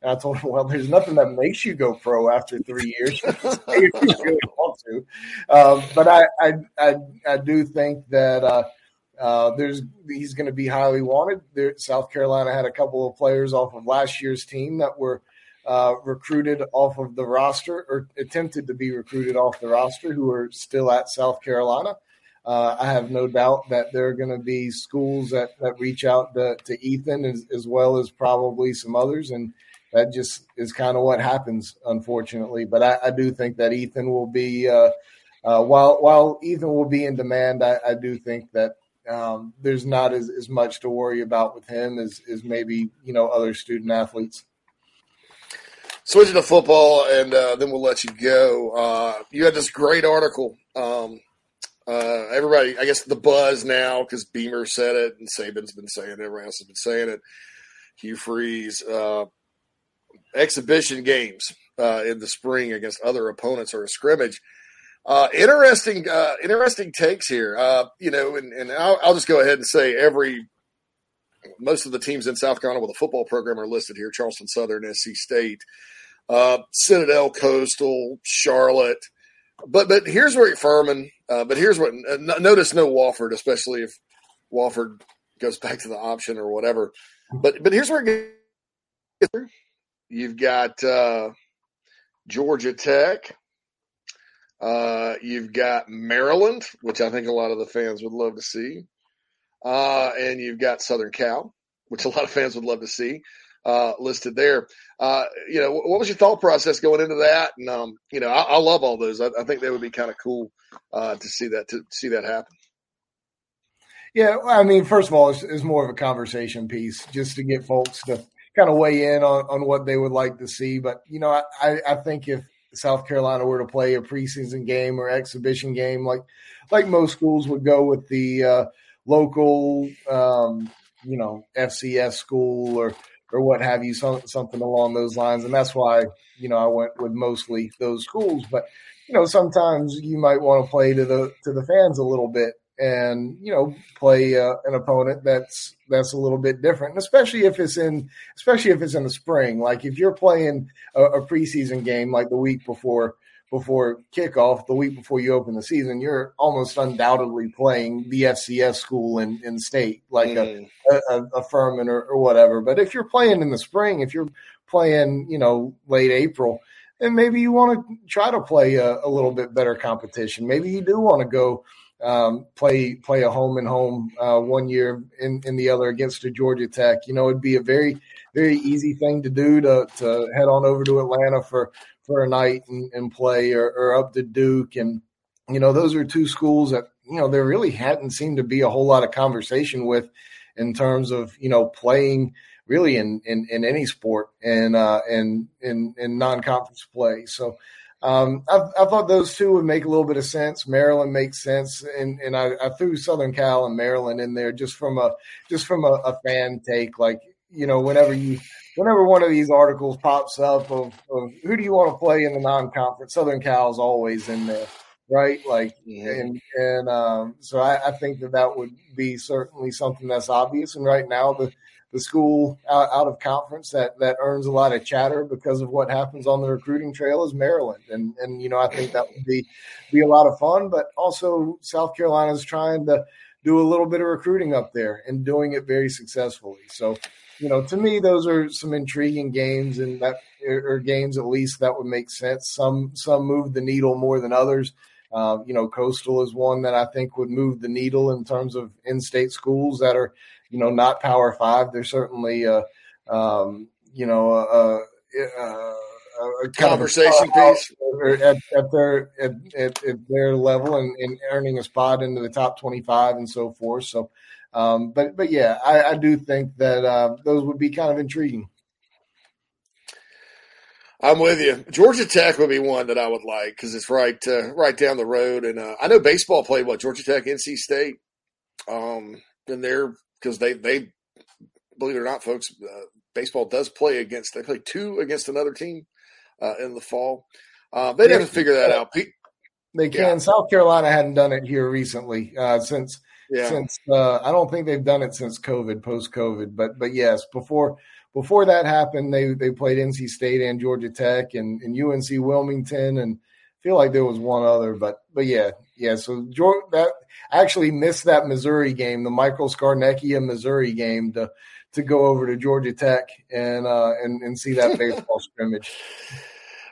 And I told him, well, there's nothing that makes you go pro after three years if you really want to. Um, but I, I, I, I, do think that uh, uh, there's he's going to be highly wanted. There, South Carolina had a couple of players off of last year's team that were uh, recruited off of the roster or attempted to be recruited off the roster who are still at South Carolina. Uh, I have no doubt that there are going to be schools that, that reach out to, to Ethan as, as, well as probably some others. And that just is kind of what happens, unfortunately. But I, I do think that Ethan will be, uh, uh, while, while Ethan will be in demand, I, I do think that um, there's not as, as much to worry about with him as, as maybe, you know, other student athletes. Switching to football, and uh, then we'll let you go. Uh, you had this great article um, uh, everybody, I guess the buzz now because Beamer said it and Saban's been saying it, everyone else has been saying it. Hugh Freeze, uh, exhibition games uh, in the spring against other opponents or a scrimmage. Uh, interesting, uh, interesting takes here. Uh, you know, and, and I'll, I'll, just go ahead and say every most of the teams in South Carolina with a football program are listed here: Charleston Southern, SC State, Citadel, Coastal, Charlotte. But but here's where Furman. Uh, but here's what uh, notice no Wofford, especially if Wofford goes back to the option or whatever. But but here's where it gets. You've got uh, Georgia Tech. Uh, you've got Maryland, which I think a lot of the fans would love to see. Uh, and you've got Southern Cal, which a lot of fans would love to see uh, listed there. Uh, you know, what was your thought process going into that? And um, you know, I, I, love all those. I, I think that would be kind of cool uh, to see that to see that happen. Yeah, I mean, first of all, it's, it's, more of a conversation piece just to get folks to kind of weigh in on, on what they would like to see. But you know, I, I think if South Carolina were to play a preseason game or exhibition game, like like most schools would go with the uh, local, um, you know, FCS school or or what have you, some, something along those lines. And that's why, you know, I went with mostly those schools. But, you know, sometimes you might want to play to the to the fans a little bit and, you know, play uh, an opponent that's that's a little bit different. And especially if it's in especially if it's in the spring. Like if you're playing a, a preseason game like the week before before kickoff, the week before you open the season, you're almost undoubtedly playing the FCS school in, in state, like mm. a, a, a, Furman or, or whatever. But if you're playing in the spring, if you're playing, you know, late April, and maybe you want to try to play a, a little bit better competition. Maybe you do want to go um, play play a home and home uh, one year in, in the other against a Georgia Tech. You know, it'd be a very very easy thing to do to to head on over to Atlanta for for a night and, and play, or, or up to Duke, and you know those are two schools that you know there really hadn't seemed to be a whole lot of conversation with in terms of you know playing really in in, in any sport and uh, and in in non conference play. So um, I, I, thought those two would make a little bit of sense. Maryland makes sense, and and I, I threw Southern Cal and Maryland in there just from a just from a, a, fan take. Like you know, whenever you whenever one of these articles pops up of, of who do you want to play in the non conference, Southern Cal is always in there, right? Like, and and um, so I, I think that that would be certainly something that's obvious. And right now, the the school out, out, of conference that that earns a lot of chatter because of what happens on the recruiting trail is Maryland, and and you know I think that would be be a lot of fun, but also South Carolina is trying to do a little bit of recruiting up there and doing it very successfully. So you know, to me, those are some intriguing games, and that or games at least that would make sense. Some some move the needle more than others, Uh, you know, Coastal is one that I think would move the needle in terms of in-state schools that are, you know, not Power Five. They're certainly, uh, um, you know, uh, uh, a conversation piece at, at their at, at, at, their level and, and, earning a spot into the top 25 and so forth. So, um, but but yeah, I, I do think that uh, those would be kind of intriguing. I'm with you. Georgia Tech would be one that I would like because it's right uh, right down the road, and uh, I know baseball played what Georgia Tech, NC State, um, and they're because they they believe it or not, folks, uh, baseball does play against they play two against another team uh, in the fall. Uh, they'd have to figure that out. They can. Yeah. South Carolina hadn't done it here recently uh, since yeah. since I don't think they've done it since COVID, post COVID, but but yes, before before that happened, they they played NC State and Georgia Tech and, and UNC Wilmington, and I feel like there was one other, but but yeah, yeah. So that I actually missed that Missouri game, the Michael Scarnecchia Missouri game, to to go over to Georgia Tech and uh, and and see that baseball scrimmage.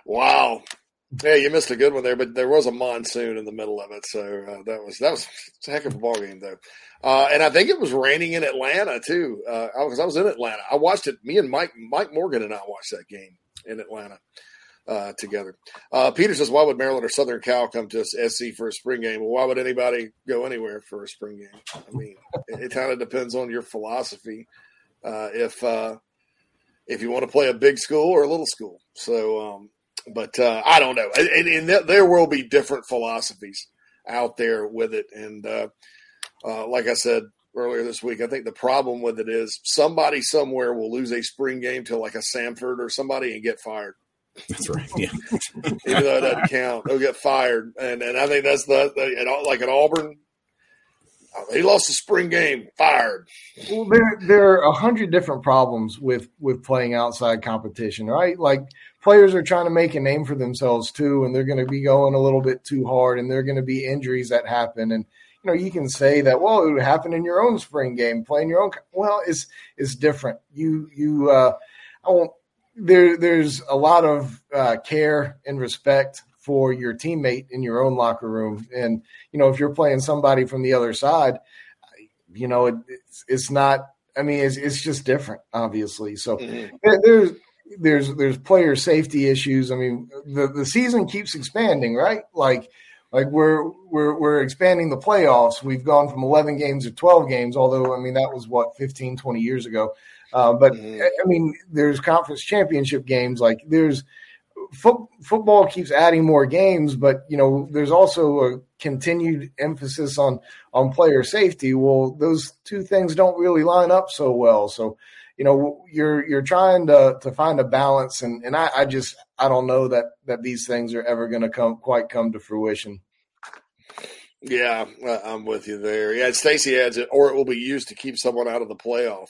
Wow, yeah, you missed a good one there, but there was a monsoon in the middle of it, so uh, that was that was a heck of a ball game though. Uh, and I think it was raining in Atlanta too, because uh, I was in Atlanta. I watched it. Me and Mike Mike Morgan and I watched that game in Atlanta uh, together. Uh, Peter says, "Why would Maryland or Southern Cal come to SC for a spring game? Well, why would anybody go anywhere for a spring game? I mean, it, it kind of depends on your philosophy. Uh, if if you want to play a big school or a little school, so." Um, but uh, I don't know. And, and, there will be different philosophies out there with it. And uh, uh, like I said earlier this week, I think the problem with it is somebody somewhere will lose a spring game to like a Samford or somebody and get fired. That's right. Yeah. Even though it doesn't count, they'll get fired. And and I think that's the, the like at Auburn, he lost the spring game, fired. Well, there there are a hundred different problems with with playing outside competition, right? Like players are trying to make a name for themselves too, and they're going to be going a little bit too hard, and there are going to be injuries that happen, and you know you can say that well it would happen in your own spring game, playing your own. Well, it's it's different. You you uh, I won't. There there's a lot of uh, care and respect for your teammate in your own locker room. And, you know, if you're playing somebody from the other side, you know, it, it's, it's not, I mean, it's, it's just different, obviously. So mm-hmm. there's, there's, there's player safety issues. I mean, the, the season keeps expanding, right? Like, like we're, we're, we're expanding the playoffs. We've gone from 11 games to 12 games, although, I mean, that was what, 15, 20 years ago. Uh, but mm-hmm. I mean, there's conference championship games. Like there's, fo- football keeps adding more games, but you know there's also a continued emphasis on on player safety. Well, those two things don't really line up so well. So you know you're you're trying to to find a balance, and and I, I just I don't know that that these things are ever going to come quite come to fruition. Yeah, I'm with you there. Yeah, Stacy adds it, or it will be used to keep someone out of the playoff.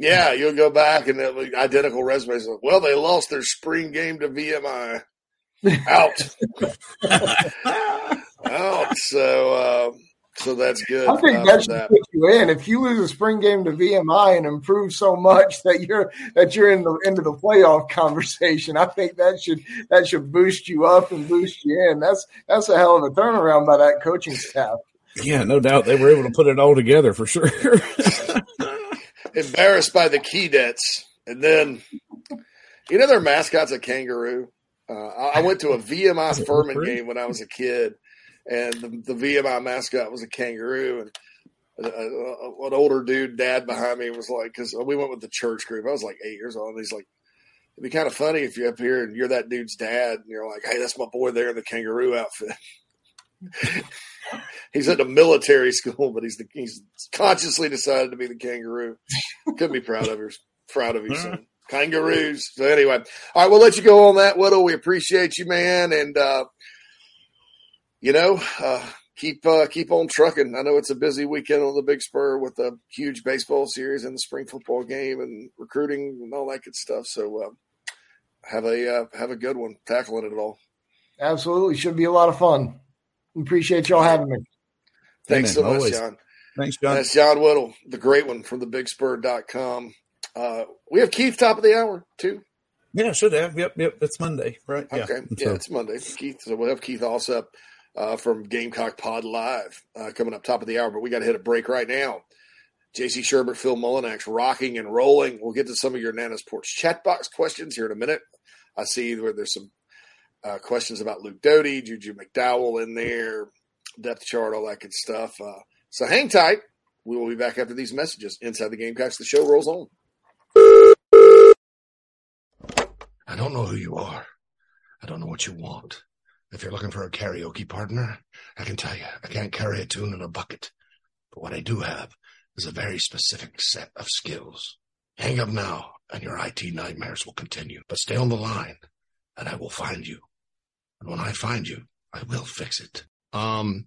Yeah, you'll go back and identical resumes. Well, they lost their spring game to VMI. Out. Out. So, uh, so that's good. I think that should that. put you in. If you lose a spring game to VMI and improve so much that you're that you're in the into the playoff conversation, I think that should that should boost you up and boost you in. That's that's a hell of a turnaround by that coaching staff. Yeah, no doubt they were able to put it all together for sure. embarrassed by the Keydets. And then, you know, their mascot's a kangaroo. Uh, I went to a VMI Furman game when I was a kid, and the, the VMI mascot was a kangaroo. And a, a, an older dude, dad behind me, was like, because we went with the church group. I was like eight years old. And he's like, it'd be kind of funny if you're up here and you're that dude's dad, and you're like, hey, that's my boy there in the kangaroo outfit. he's at a military school, but he's the, he's consciously decided to be the kangaroo. Could be proud of her, proud of you, son. Kangaroos. So anyway, all right, we'll let you go on that, Whittle. We appreciate you, man, and uh, you know, uh, keep uh, keep on trucking. I know it's a busy weekend on the Big Spur with a huge baseball series and the spring football game and recruiting and all that good stuff. So uh, have a uh, have a good one tackling it all. Absolutely, should be a lot of fun. We appreciate y'all having me. Thanks so much, John. Thanks, John. That's John Whittle, the great one from the bigspur.com. Uh, we have Keith top of the hour too. Yeah, should have. Yep, yep. It's Monday, right? Okay. Yeah, yeah it's Monday. Keith. So we'll have Keith Allsep uh, from Gamecock Pod Live uh, coming up top of the hour. But we got to hit a break right now. JC Shurburtt, Phil Mullinax, rocking and rolling. We'll get to some of your Nana Sports chat box questions here in a minute. I see where there's some uh, questions about Luke Doty, Juju McDowell in there, depth chart, all that good stuff. Uh, so hang tight. We will be back after these messages. Inside the Gamecocks, the show rolls on. I don't know who you are. I don't know what you want. If you're looking for a karaoke partner, I can tell you, I can't carry a tune in a bucket. But what I do have is a very specific set of skills. Hang up now, and your IT nightmares will continue. But stay on the line, and I will find you. And when I find you, I will fix it. Um,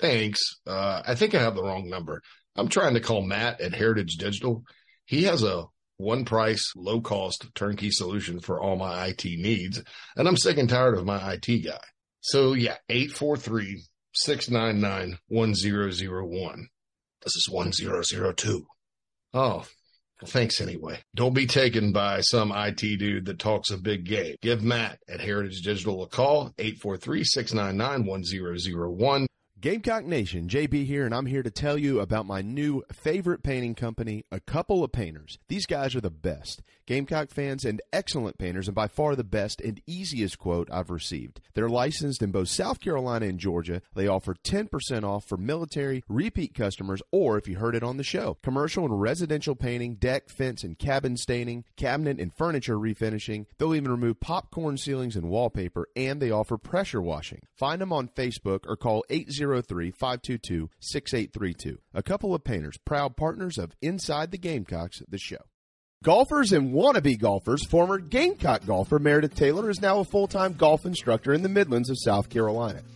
thanks. Uh, I think I have the wrong number. I'm trying to call Matt at Heritage Digital. He has a one price, low cost turnkey solution for all my IT needs. And I'm sick and tired of my IT guy. So yeah, 843 699 1001. This is 1002. Oh, thanks anyway. Don't be taken by some IT dude that talks a big game. Give Matt at Heritage Digital a call, 843 699 1001. Gamecock Nation, JB here, and I'm here to tell you about my new favorite painting company, A Couple of Painters. These guys are the best. Gamecock fans and excellent painters, and by far the best and easiest quote I've received. They're licensed in both South Carolina and Georgia. They offer 10% off for military, repeat customers, or if you heard it on the show, commercial and residential painting, deck, fence, and cabin staining, cabinet and furniture refinishing. They'll even remove popcorn ceilings and wallpaper, and they offer pressure washing. Find them on Facebook or call 803 522 6832. A couple of painters, proud partners of Inside the Gamecocks, the show. Golfers and wannabe golfers, former Gamecock golfer Meredith Taylor is now a full time golf instructor in the Midlands of South Carolina.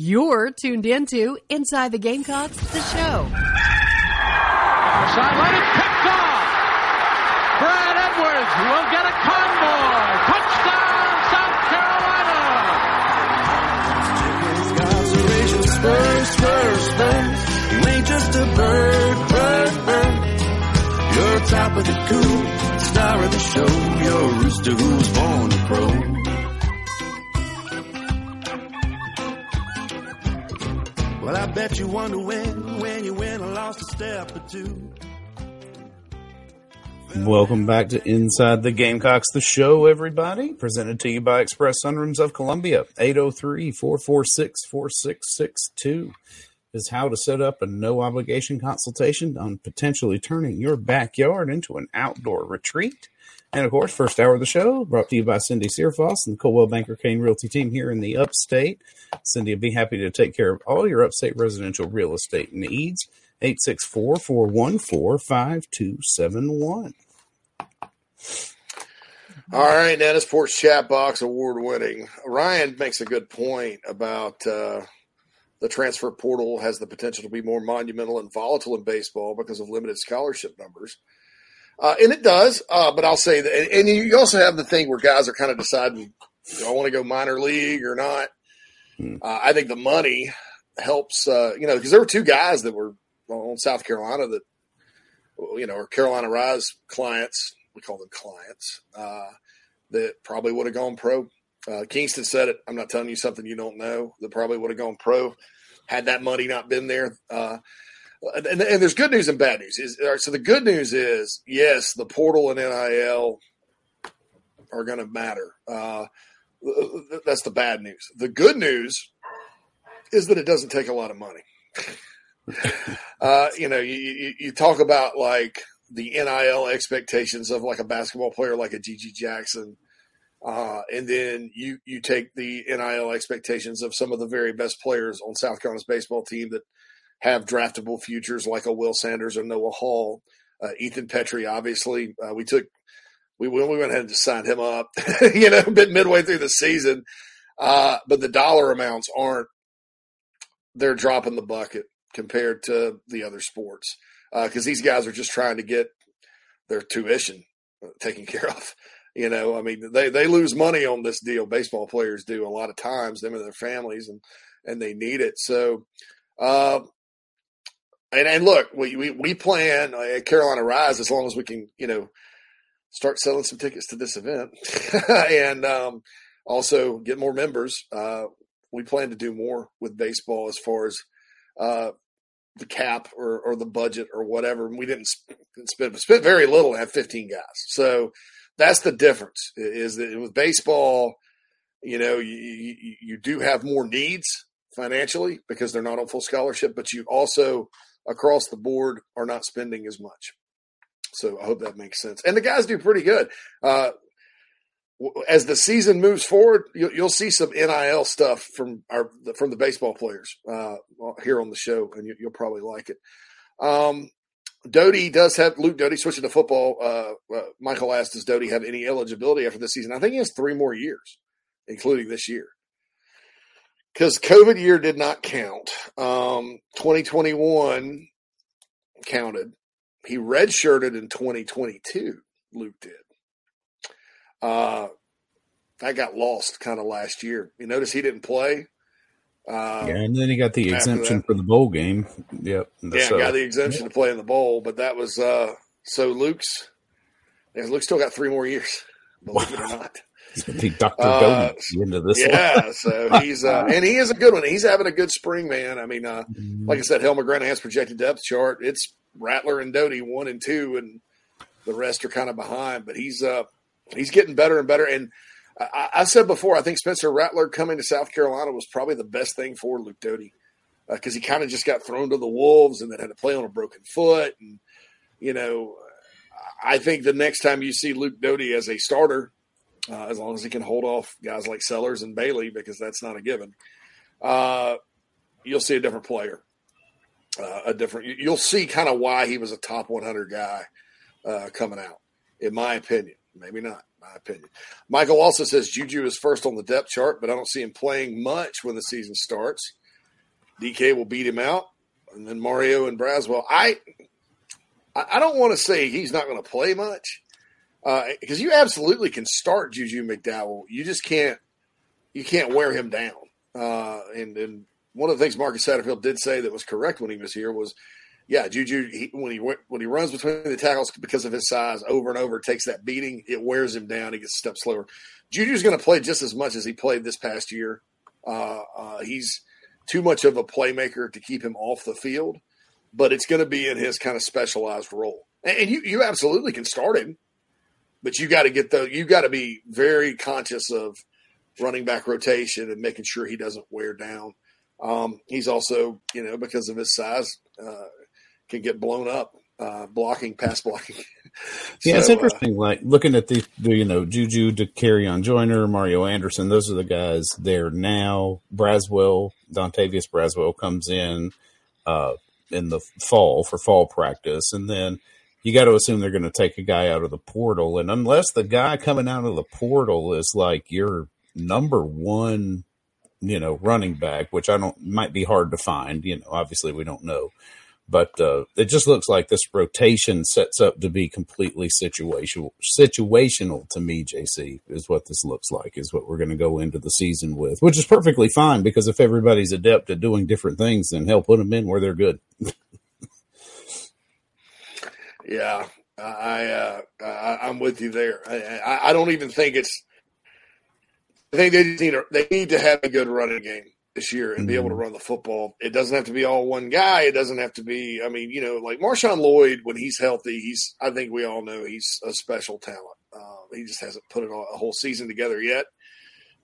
You're tuned into Inside the Gamecocks, the show. Sideline is picked off. Brad Edwards will get a convoy. Touchdown, South Carolina. Spurs, Spurs, Spurs. You ain't just a bird, bird, bird. You're top of the coop, star of the show. You're a rooster who's born a pro. Well, I bet you wonder when, when you win or lost a step or two. Welcome back to Inside the Gamecocks, the show, everybody. Presented to you by Express Sunrooms of Columbia. 803 446 4662 is how to set up a no obligation consultation on potentially turning your backyard into an outdoor retreat. And of course, first hour of the show brought to you by Cindy Searfoss and the Coldwell Banker Caine Realty team here in the upstate. Cindy will be happy to take care of all your upstate residential real estate needs. 864 414 5271. All right, Nana Sports Chat Box award winning. Ryan makes a good point about uh, the transfer portal has the potential to be more monumental and volatile in baseball because of limited scholarship numbers. Uh, and it does, uh, but I'll say that. And you also have the thing where guys are kind of deciding, do I want to go minor league or not? Uh, I think the money helps, uh, you know, because there were two guys that were on South Carolina that, you know, are Carolina Rise clients. We call them clients uh, that probably would have gone pro. Uh, Kingston said it. I'm not telling you something you don't know. That probably would have gone pro had that money not been there. Uh, and, and, there's good news and bad news. Is so the good news is yes, the portal and NIL are going to matter. Uh, that's the bad news. The good news is that it doesn't take a lot of money. uh, you know, you, you, you talk about like the NIL expectations of like a basketball player like a GG Jackson. Uh, and then you, you take the NIL expectations of some of the very best players on South Carolina's baseball team that have draftable futures like a Will Sanders or Noah Hall, uh, Ethan Petrie. Obviously, uh, we took we we went ahead and signed him up, you know, a bit midway through the season. Uh, but the dollar amounts aren't they're dropping the bucket compared to the other sports because uh, these guys are just trying to get their tuition taken care of. You know, I mean, they they lose money on this deal. Baseball players do a lot of times, them and their families, and and they need it. So, uh, and and look, we we, we plan at Carolina Rise as long as we can, you know, start selling some tickets to this event, and um, also get more members. Uh, we plan to do more with baseball as far as uh, the cap or, or the budget or whatever. We didn't spend spent very little and have 15 guys. So that's the difference is that with baseball, you know, you, you, you do have more needs financially because they're not on full scholarship, but you also across the board are not spending as much. So I hope that makes sense. And the guys do pretty good. Uh, as the season moves forward, you'll, you'll, see some NIL stuff from our from the baseball players uh, here on the show, and you, will probably like it. Um, Doty does have Luke Doty switching to football. Uh, uh, Michael asked, "Does Doty have any eligibility after this season?" I think he has three more years, including this year, because COVID year did not count. Um, 2021 counted. He redshirted in 2022. Luke did. Uh, that got lost kind of last year. You notice he didn't play. Uh, yeah, and then he got the exemption for the bowl game. Yep. Yeah, so, got the exemption to play in the bowl, but that was uh, so Luke's. Luke still got three more years. Believe wow. it or not. Dr. Uh, into this. Yeah, so he's uh, and he is a good one. He's having a good spring, man. I mean, uh, mm-hmm. like I said, Helmer has projected depth chart. It's Rattler and Doty one and two, and the rest are kind of behind. But he's uh he's getting better and better. And I, I, said before, I think Spencer Rattler coming to South Carolina was probably the best thing for Luke Doty because uh, he kind of just got thrown to the wolves and then had to play on a broken foot. And you know, I think the next time you see Luke Doty as a starter, uh, as long as he can hold off guys like Sellers and Bailey, because that's not a given, uh, you'll see a different player. Uh, a different, you'll see kind of why he was a top 100 guy uh, coming out, in my opinion. Maybe not, my opinion. Michael also says Juju is first on the depth chart, but I don't see him playing much when the season starts. DK will beat him out, and then Mario and Braswell. I I don't want to say he's not going to play much because uh, you absolutely can start Juju McDowell. You just can't you can't wear him down. Uh, and and one of the things Marcus Satterfield did say that was correct when he was here was yeah, Juju he, when he when he runs between the tackles because of his size over and over takes that beating. It wears him down. He gets a step slower. Juju's going to play just as much as he played this past year. Uh, uh, he's too much of a playmaker to keep him off the field, but it's going to be in his kind of specialized role. And, and you you absolutely can start him, but you got to get the you got to be very conscious of running back rotation and making sure he doesn't wear down. Um, he's also, you know, because of his size, uh, can get blown up uh, blocking, pass blocking. yeah, it's uh, interesting. Uh, like looking at the, the you know Juju, Dakereon Joyner, Mario Anderson. Those are the guys there now. Braswell, Dontavius Braswell comes in uh, in the fall for fall practice, and then you got to assume they're going to take a guy out of the portal. And unless the guy coming out of the portal is like your number one, you know, running back, which I don't might be hard to find. You know, obviously we don't know but uh, it just looks like this rotation sets up to be completely situational. Situational to me, JC is what this looks like. Is what we're going to go into the season with, which is perfectly fine because if everybody's adept at doing different things, then hell, put them in where they're good. yeah, I, uh, I am with you there. I, I don't even think it's. I think they need a, they need to have a good running game this year and mm-hmm. be able to mm-hmm. run the football. It doesn't have to be all one guy. It doesn't have to be. I mean, you know, like Marshawn Lloyd when he's healthy, he's. I think we all know he's a special talent. Uh, he just hasn't put it all, a whole season together yet.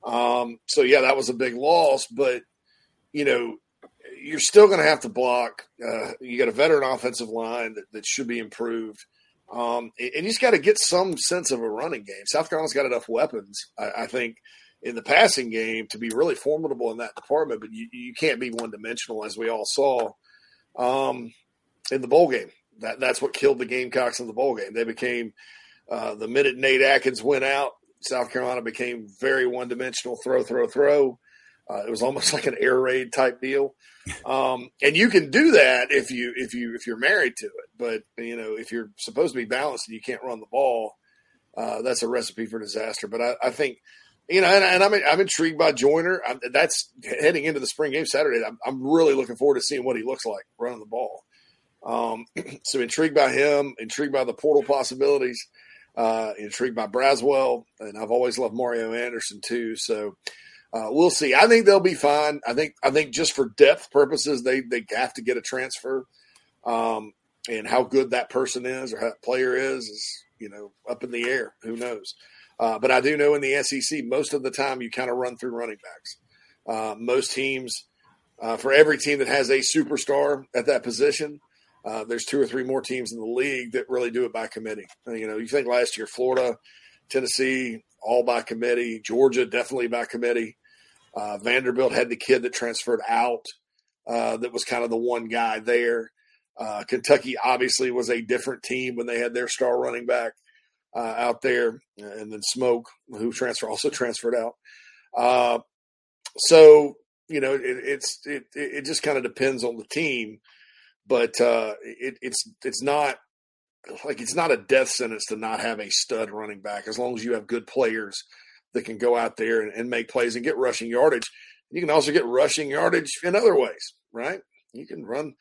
Um, so yeah, that was a big loss, but you know, you're still going to have to block. Uh, you got a veteran offensive line that, that should be improved. Um, and you just got to get some sense of a running game. South Carolina's got enough weapons, I, I think, in the passing game to be really formidable in that department, but you, you can't be one dimensional as we all saw um, in the bowl game. That that's what killed the Gamecocks in the bowl game. They became uh, the minute Nate Adkins went out, South Carolina became very one dimensional, throw, throw, throw. Uh, it was almost like an air raid type deal, um, and you can do that if you if you if you're married to it. But you know, if you're supposed to be balanced and you can't run the ball, uh, that's a recipe for disaster. But I, I think you know, and, and, I'm I'm intrigued by Joyner. That's heading into the spring game Saturday. I'm, I'm, really looking forward to seeing what he looks like running the ball. Um, so intrigued by him, intrigued by the portal possibilities, uh, intrigued by Braswell, and I've always loved Mario Anderson too. So uh, we'll see. I think they'll be fine. I think I think just for depth purposes, they they have to get a transfer, um, and how good that person is or how that player is is you know up in the air. Who knows? Uh, but I do know in the SEC, most of the time you kind of run through running backs. Uh, most teams, uh, for every team that has a superstar at that position, uh, there's two or three more teams in the league that really do it by committee. You know, you think last year, Florida, Tennessee, all by committee. Georgia, definitely by committee. Uh, Vanderbilt had the kid that transferred out, that was kind of the one guy there. Kentucky obviously was a different team when they had their star running back uh, out there, and then Smoke, who transfer also transferred out. Uh, so you know, it, it's it it just kind of depends on the team, but uh, it, it's it's not like it's not a death sentence to not have a stud running back as long as you have good players that can go out there and, and make plays and get rushing yardage. You can also get rushing yardage in other ways, right? You can run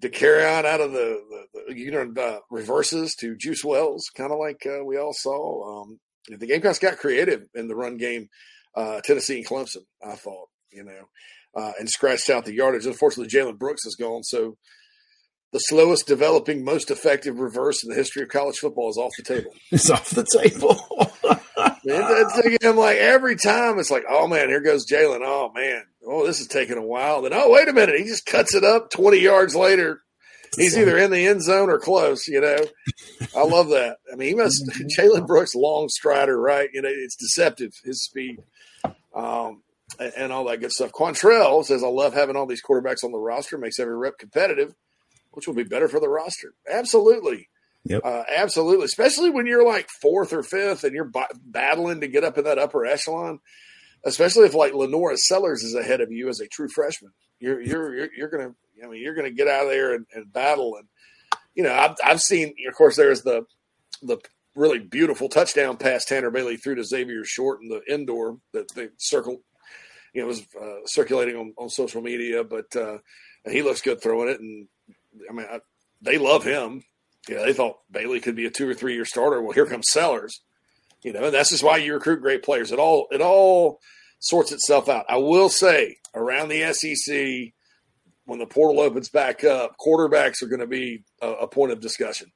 to carry on out of the, the, the you know uh, reverses to Juice Wells, kind of like uh, we all saw. Um, the Gamecocks got creative in the run game, uh, Tennessee and Clemson. I thought, you know, uh, and scratched out the yardage. Unfortunately, Jalen Brooks is gone, so the slowest developing, most effective reverse in the history of college football is off the table. It's off the table. It's, I'm like every time it's like, oh man, here goes Jalen. Oh man, oh this is taking a while. Then oh wait a minute, he just cuts it up twenty yards later. He's either in the end zone or close. You know, I love that. I mean, he must Jalen Brooks, long strider, right? You know, it's deceptive his speed, um, and, and all that good stuff. Quantrell says, "I love having all these quarterbacks on the roster. Makes every rep competitive, which will be better for the roster." Absolutely. Yep. Uh, absolutely. Especially when you're like fourth or fifth and you're b- battling to get up in that upper echelon, especially if like LaNorris Sellers is ahead of you as a true freshman. You're, you're, you're, you're going to, I mean, you're going to get out of there and, and battle. And, you know, I've, I've seen, of course, there's the, the really beautiful touchdown pass Tanner Bailey threw to Xavier Short in the indoor that they circled, you know, was uh, circulating on, on social media, but uh, he looks good throwing it. And I mean, I, they love him yeah, they thought Bailey could be a two or three year starter. Well, here comes Sellers. You know, and that's just why you recruit great players. It all it all sorts itself out. I will say around the SEC, when the portal opens back up, quarterbacks are going to be a, a point of discussion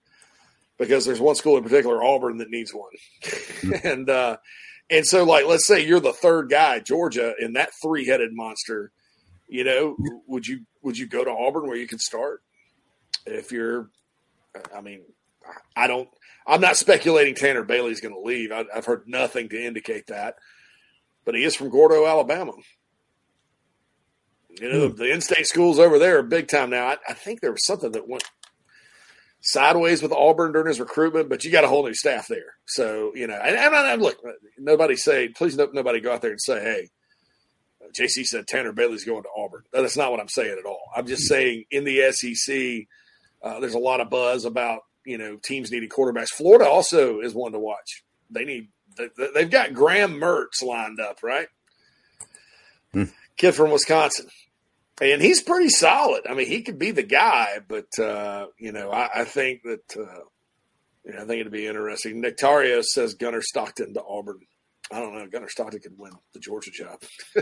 because there's one school in particular, Auburn, that needs one, mm-hmm. and uh, and so like let's say you're the third guy, Georgia, in that three headed monster. You know, would you would you go to Auburn where you can start if you're I mean, I don't. I'm not speculating Tanner Bailey's going to leave. I, have heard nothing to indicate that, but he is from Gordo, Alabama. You know, hmm. the in-state schools over there are big time now. I, I, think there was something that went sideways with Auburn during his recruitment, but you got a whole new staff there. So you know, and, and, and look, nobody say, please, no, nobody go out there and say, hey. JC said Tanner Bailey's going to Auburn. That's not what I'm saying at all. I'm just hmm. saying in the SEC, uh, there's a lot of buzz about you know teams needing quarterbacks. Florida also is one to watch. They need they've got Graham Mertz lined up, right? Hmm. Kid from Wisconsin, and he's pretty solid. I mean, he could be the guy, but uh, you know, I, I think that uh, you know, I think it'd be interesting. Nick Tario says Gunnar Stockton to Auburn. I don't know. Gunnar Stockton could win the Georgia job.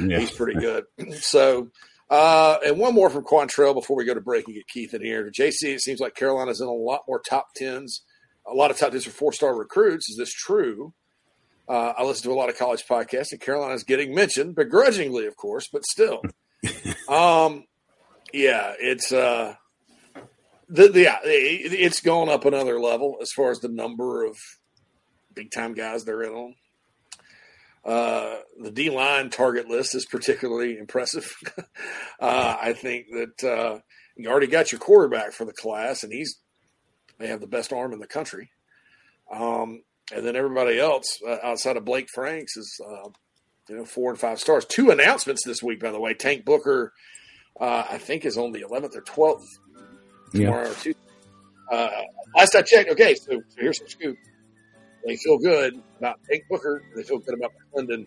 yeah. He's pretty good. So uh, and one more from Quantrell before we go to break and get Keith in here. JC, it seems like Carolina's in a lot more top tens, a lot of top tens for four star recruits. Is this true? Uh, I listen to a lot of college podcasts, and Carolina's getting mentioned begrudgingly, of course, but still. um, yeah, it's uh, the, the yeah, it's gone up another level as far as the number of big time guys they're in on. Uh, the D line target list is particularly impressive. uh, I think that uh, you already got your quarterback for the class, and he's they have the best arm in the country. Um, and then everybody else uh, outside of Blake Franks is, uh, you know, four and five stars. Two announcements this week, by the way. Tank Booker, uh, I think, is on the 11th or 12th tomorrow Yeah. or Tuesday. Uh, last I checked, okay, so, so here's some scoop. They feel good about Tank Booker. They feel good about Clinton.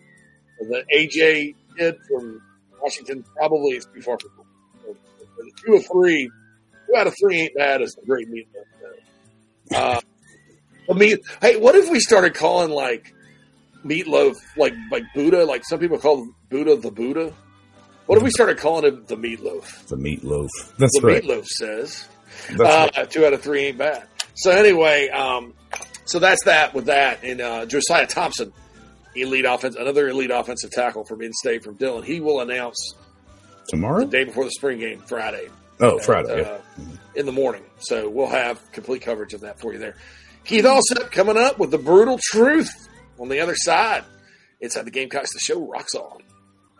The AJ kid from Washington probably is too far for so, the two of three. Two out of three ain't bad as the great. Uh, I mean, hey, what if we started calling like meatloaf like like Buddha? Like some people call Buddha the Buddha. What if we started calling him the meatloaf? The meatloaf. That's the right. meatloaf says. Uh, Two out of three ain't bad. So anyway, um, so that's that with that. And uh, Josiah Thompson, elite offense, another elite offensive tackle from in-state from Dillon. He will announce Tomorrow? the day before the spring game, Friday. Oh, at, Friday, uh, in the morning. So we'll have complete coverage of that for you there. Keith Allsep coming up with the brutal truth on the other side. Inside the Gamecocks, the show rocks on.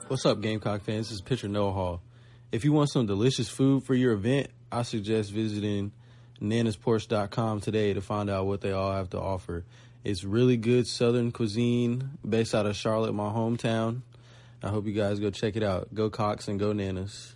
What's up, Gamecock fans? This is Pitcher Noah Hall. If you want some delicious food for your event, I suggest visiting nanasporch.com today to find out what they all have to offer. It's really good Southern cuisine based out of Charlotte, my hometown. I hope you guys go check it out. Go Cox and go Nanas.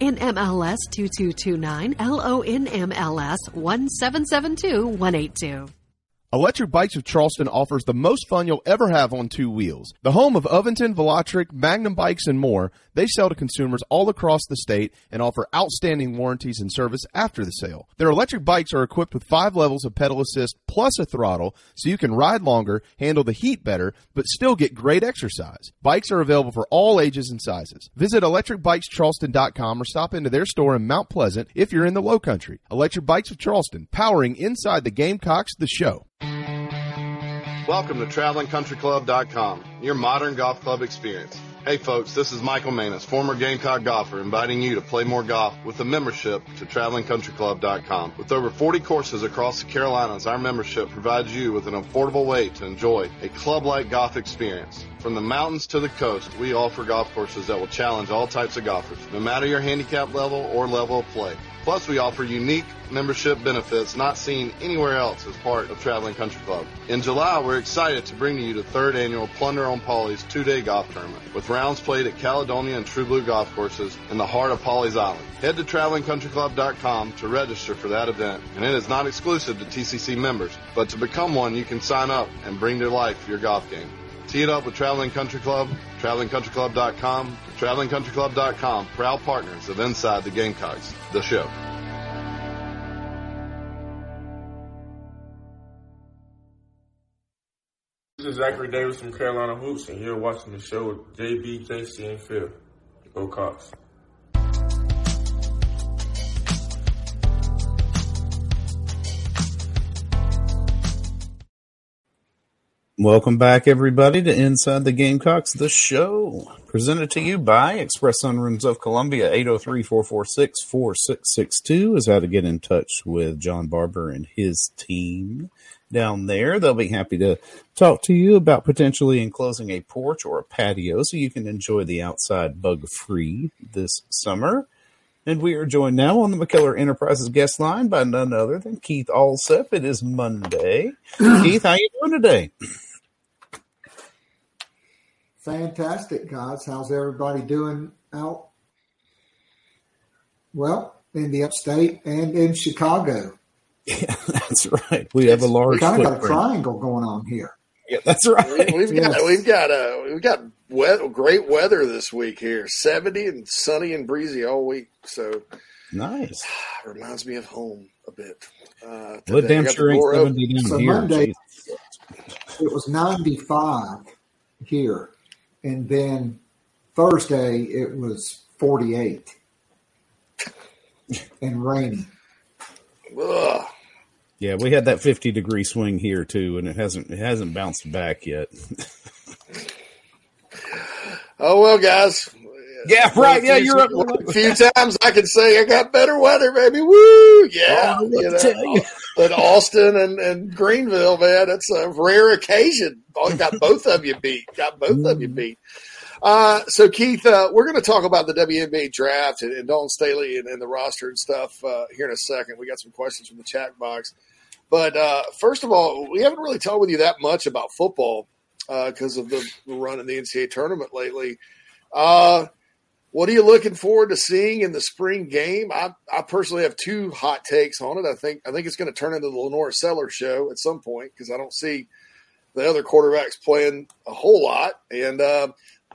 NMLS 2229, LONMLS 1772182. Electric Bikes of Charleston offers the most fun you'll ever have on two wheels. The home of Aventon, Velotric, Magnum Bikes, and more, they sell to consumers all across the state and offer outstanding warranties and service after the sale. Their electric bikes are equipped with five levels of pedal assist plus a throttle so you can ride longer, handle the heat better, but still get great exercise. Bikes are available for all ages and sizes. Visit electricbikescharleston.com or stop into their store in Mount Pleasant if you're in the low country. Electric Bikes of Charleston, powering inside the Gamecocks, the show. Welcome to TravelingCountryClub.com, your modern golf club experience. Hey folks, this is Michael Manus, former Gamecock golfer, inviting you to play more golf with a membership to TravelingCountryClub.com. With over 40 courses across the Carolinas, our membership provides you with an affordable way to enjoy a club-like golf experience. From the mountains to the coast, we offer golf courses that will challenge all types of golfers, no matter your handicap level or level of play. Plus, we offer unique membership benefits not seen anywhere else as part of Traveling Country Club. In July, we're excited to bring to you the third annual Plunder on Pawleys two-day golf tournament, with rounds played at Caledonia and True Blue golf courses in the heart of Pawleys Island. Head to TravelingCountryClub.com to register for that event, and it is not exclusive to TCC members, but to become one, you can sign up and bring to life your golf game. Tee it up with Traveling Country Club, TravelingCountryClub.com, TravelingCountryClub.com, proud partners of Inside the Gamecocks, the show. This is Zachary Davis from Carolina Hoops, and you're watching the show with JB, JC, and Phil. Go Cox. Welcome back, everybody, to Inside the Gamecocks, the show. Presented to you by Express Sunrooms of Columbia. 803-446-4662 is how to get in touch with John Barber and his team down there. They'll be happy to talk to you about potentially enclosing a porch or a patio so you can enjoy the outside bug-free this summer. And we are joined now on the McKellar Enterprises guest line by none other than Keith Allsep. It is Monday. Keith, how you doing today? Fantastic, guys. How's everybody doing out? Well, in the upstate and in Chicago. Yeah, that's right. We have a large We kind of got a triangle going on here. Yeah, that's right. We, have Yes. got we've got uh, we've got wet, great weather this week here. Seventy and sunny and breezy all week. So Nice. reminds me of home a bit. Uh, Well, damn sure ain't 70 down So here. Monday, it was 95 here. And then Thursday, it was 48 and rainy. Ugh. Yeah, we had that 50 degree swing here too, and it hasn't it hasn't bounced back yet. Oh well, guys. Yeah, right. Yeah, you're up. A few times I can say I got better weather, baby. Woo! Yeah, Oh, you I tell you. know. But Austin and, and Greenville, man, that's a rare occasion. Oh, got both of you beat. Got both of you beat. Uh, so Keith, uh, we're going to talk about the WNBA draft and, and Dawn Staley and, and the roster and stuff uh, here in a second. We got some questions from the chat box, but uh, first of all, we haven't really talked with you that much about football because of the, run in the NCAA tournament lately. Uh, what are you looking forward to seeing in the spring game? I, I personally have two hot takes on it. I think I think it's going to turn into the LaNorris Sellers show at some point because I don't see the other quarterbacks playing a whole lot, and uh,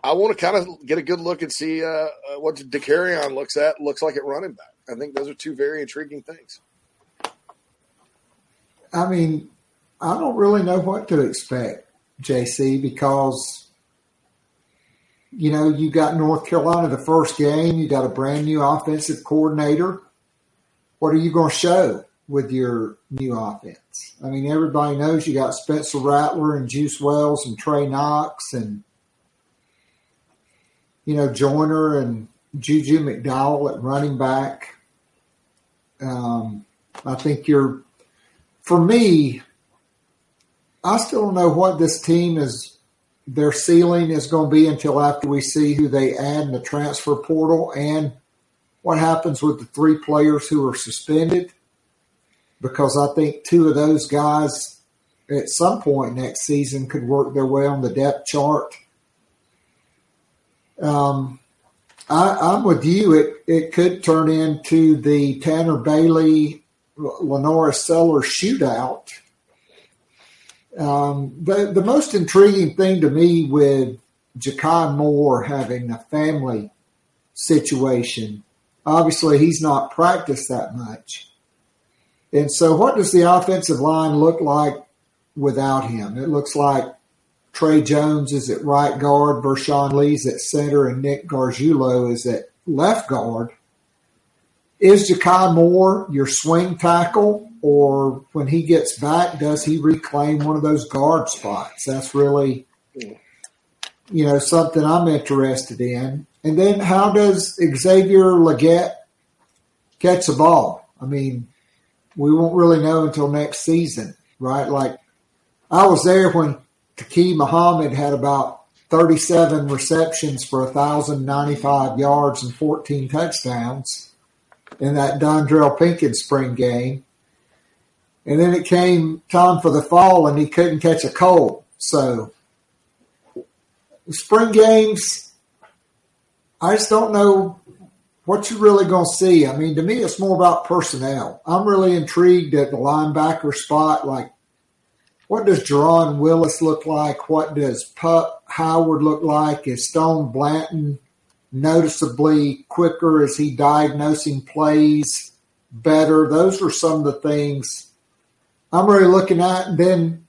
I want to kind of get a good look and see uh, uh, what Dakereon looks at looks like at running back. I think those are two very intriguing things. I mean, I don't really know what to expect, JC, because you know you got North Carolina the first game. You got a brand new offensive coordinator. What are you going to show with your new offense? I mean, everybody knows you got Spencer Rattler and Juice Wells and Trey Knox and you know Joyner and Juju McDowell at running back. Um, I think you're for me, I still don't know what this team is, their ceiling is going to be until after we see who they add in the transfer portal and what happens with the three players who are suspended. Because I think two of those guys at some point next season could work their way on the depth chart. Um, I, I'm with you. It it could turn into the Tanner Bailey LaNorris Seller shootout. Um, the the most intriguing thing to me with Jakai Moore having a family situation, obviously he's not practiced that much, and so what does the offensive line look like without him? It looks like Trey Jones is at right guard, Vershon Lee's at center, and Nick Gargiulo is at left guard. Is Jakai Moore your swing tackle, or when he gets back, does he reclaim one of those guard spots? That's really, you know, something I'm interested in. And then how does Xavier Legette catch a ball? I mean, we won't really know until next season, right? Like I was there when Taki Muhammad had about 37 receptions for 1,095 yards and 14 touchdowns in that Dondrell Pinkin spring game. And then it came time for the fall and he couldn't catch a cold. So spring games, I just don't know what you're really going to see. I mean, to me, it's more about personnel. I'm really intrigued at the linebacker spot. Like, what does Jerron Willis look like? What does Pup Howard look like? Is Stone Blanton noticeably quicker? Is he diagnosing plays better? Those are some of the things I'm really looking at. And then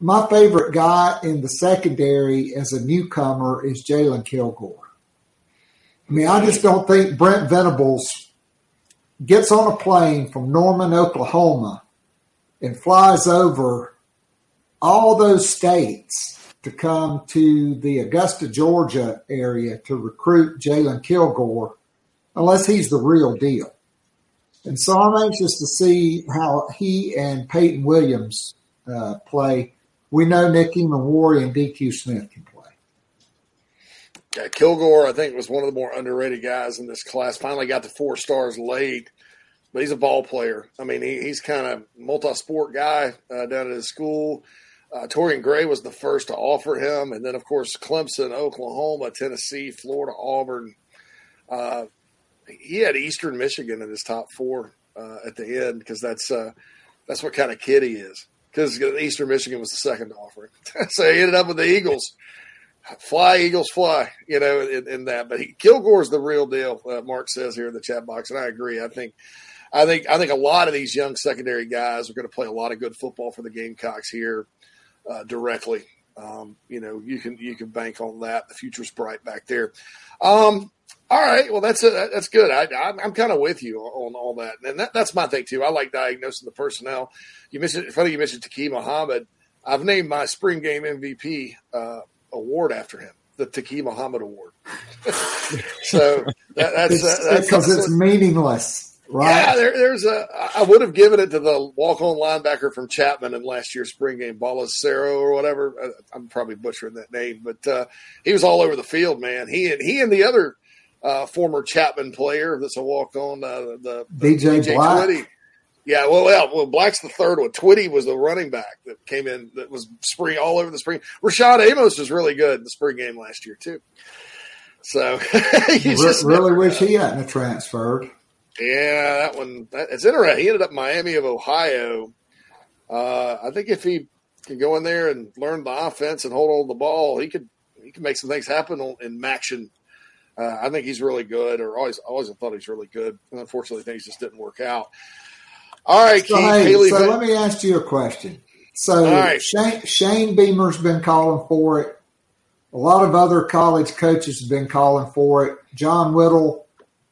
my favorite guy in the secondary as a newcomer is Jalen Kilgore. I mean, I just don't think Brent Venables gets on a plane from Norman, Oklahoma, and flies over all those states to come to the Augusta, Georgia area to recruit Jalen Kilgore unless he's the real deal. And so I'm anxious to see how he and Peyton Williams uh, play. We know Nick Emmanwori and DQ Smith can play. Yeah, Kilgore, I think, was one of the more underrated guys in this class. Finally got the four stars late, but he's a ball player. I mean, he, he's kind of multi-sport guy uh, down at his school. Uh, Torrian Gray was the first to offer him, and then of course Clemson, Oklahoma, Tennessee, Florida, Auburn. Uh, he had Eastern Michigan in his top four uh, at the end because that's uh, that's what kind of kid he is. Because Eastern Michigan was the second to offer so he ended up with the Eagles. Fly Eagles fly, you know, in, in that. But he, Kilgore's the real deal. Uh, Mark says here in the chat box, and I agree. I think, I think, I think a lot of these young secondary guys are going to play a lot of good football for the Gamecocks here uh, directly. Um, you know, you can you can bank on that. The future's bright back there. Um, all right, well that's a, that's good. I, I'm, I'm kind of with you on all that, and that, that's my thing too. I like diagnosing the personnel. You mentioned funny you mentioned Taki Muhammad. I've named my spring game MVP uh, award after him. The Taqi Muhammad Award. so that, that's It's- uh, because it's meaningless, right? yeah, there, there's a. I would have given it to the walk-on linebacker from Chapman in last year's spring game, Balacero or whatever. Uh, I'm probably butchering that name, but uh, he was all over the field, man. He and he and the other uh, former Chapman player that's a walk-on, uh, the, the DJ Black. Twitty. Yeah, well, well, well, Black's the third one. Twitty was the running back that came in that was spring all over the spring. Rashad Amos was really good in the spring game last year too. So you just really wish know. he hadn't transferred. Yeah, that one. That, it's interesting. He ended up Miami of Ohio. Uh, I think if he can go in there and learn the offense and hold on the ball, he could he could make some things happen on- in MACtion. Uh, I think he's really good, or always always thought he's really good. And unfortunately, things just didn't work out. All right, So, Keith hey, Haley. so let me ask you a question. So right. Shane, Shane Beamer's been calling for it. A lot of other college coaches have been calling for it. John Whittle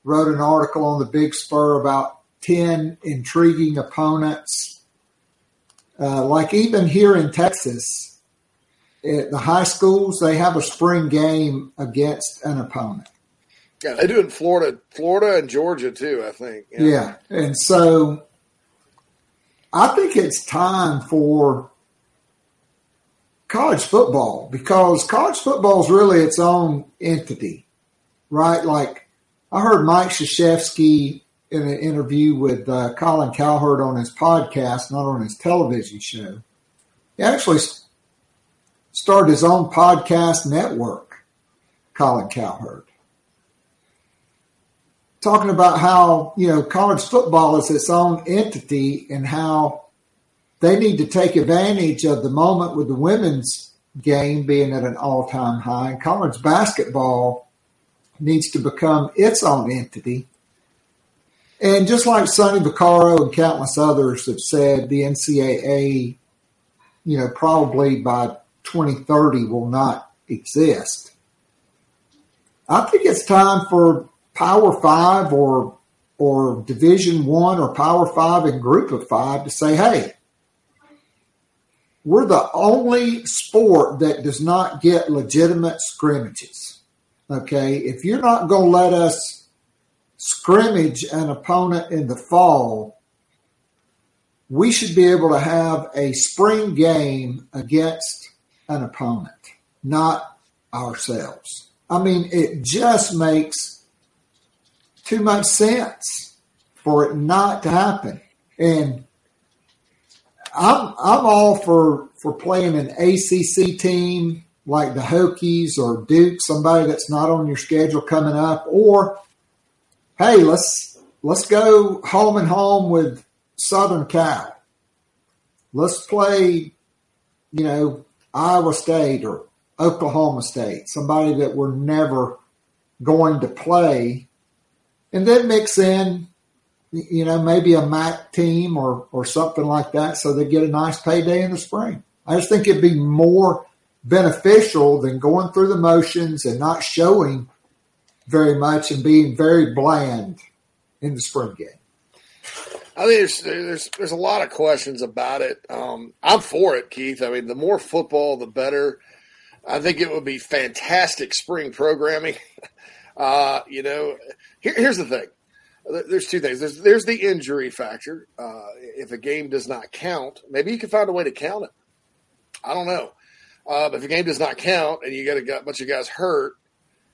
wrote an article on the Big Spur about 10 intriguing opponents. Uh, like even here in Texas, at the high schools, they have a spring game against an opponent. yeah, they do in Florida, Florida and Georgia too. I think. Yeah. And so I think it's time for college football because college football is really its own entity, right? Like I heard Mike Krzyzewski in an interview with uh, Colin Cowherd on his podcast, not on his television show. He actually s- started his own podcast network, Colin Cowherd. Talking about how you know college football is its own entity and how they need to take advantage of the moment with the women's game being at an all-time high. And college basketball needs to become its own entity. And just like Sonny Vaccaro and countless others have said the NCAA you know probably by 2030 will not exist I think it's time for Power Five or or Division One or Power Five and Group of Five to say, "Hey, we're the only sport that does not get legitimate scrimmages." Okay, if you're not going to let us scrimmage an opponent in the fall, we should be able to have a spring game against an opponent, not ourselves. I mean, it just makes too much sense for it not to happen. And I'm I'm all for for playing an ACC team like the Hokies or Duke, somebody that's not on your schedule coming up, or hey, let's let's go home and home with Southern Cal. Let's play, you know, Iowa State or Oklahoma State, somebody that we're never going to play, and then mix in, you know, maybe a MAC team or or something like that, so they get a nice payday in the spring. I just think it'd be more beneficial than going through the motions and not showing very much and being very bland in the spring game. I think there's there's there's a lot of questions about it. Um, I'm for it, Keith. I mean, the more football, the better. I think it would be fantastic spring programming. Uh, you know, here, here's the thing. There's two things. There's there's the injury factor. Uh, if a game does not count, maybe you can find a way to count it. I don't know. Uh, but if a game does not count and you got a bunch of guys hurt,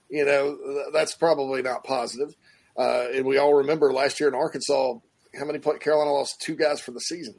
you know, th- that's probably not positive. Uh, and we all remember last year in Arkansas, how many play, Carolina lost two guys for the season,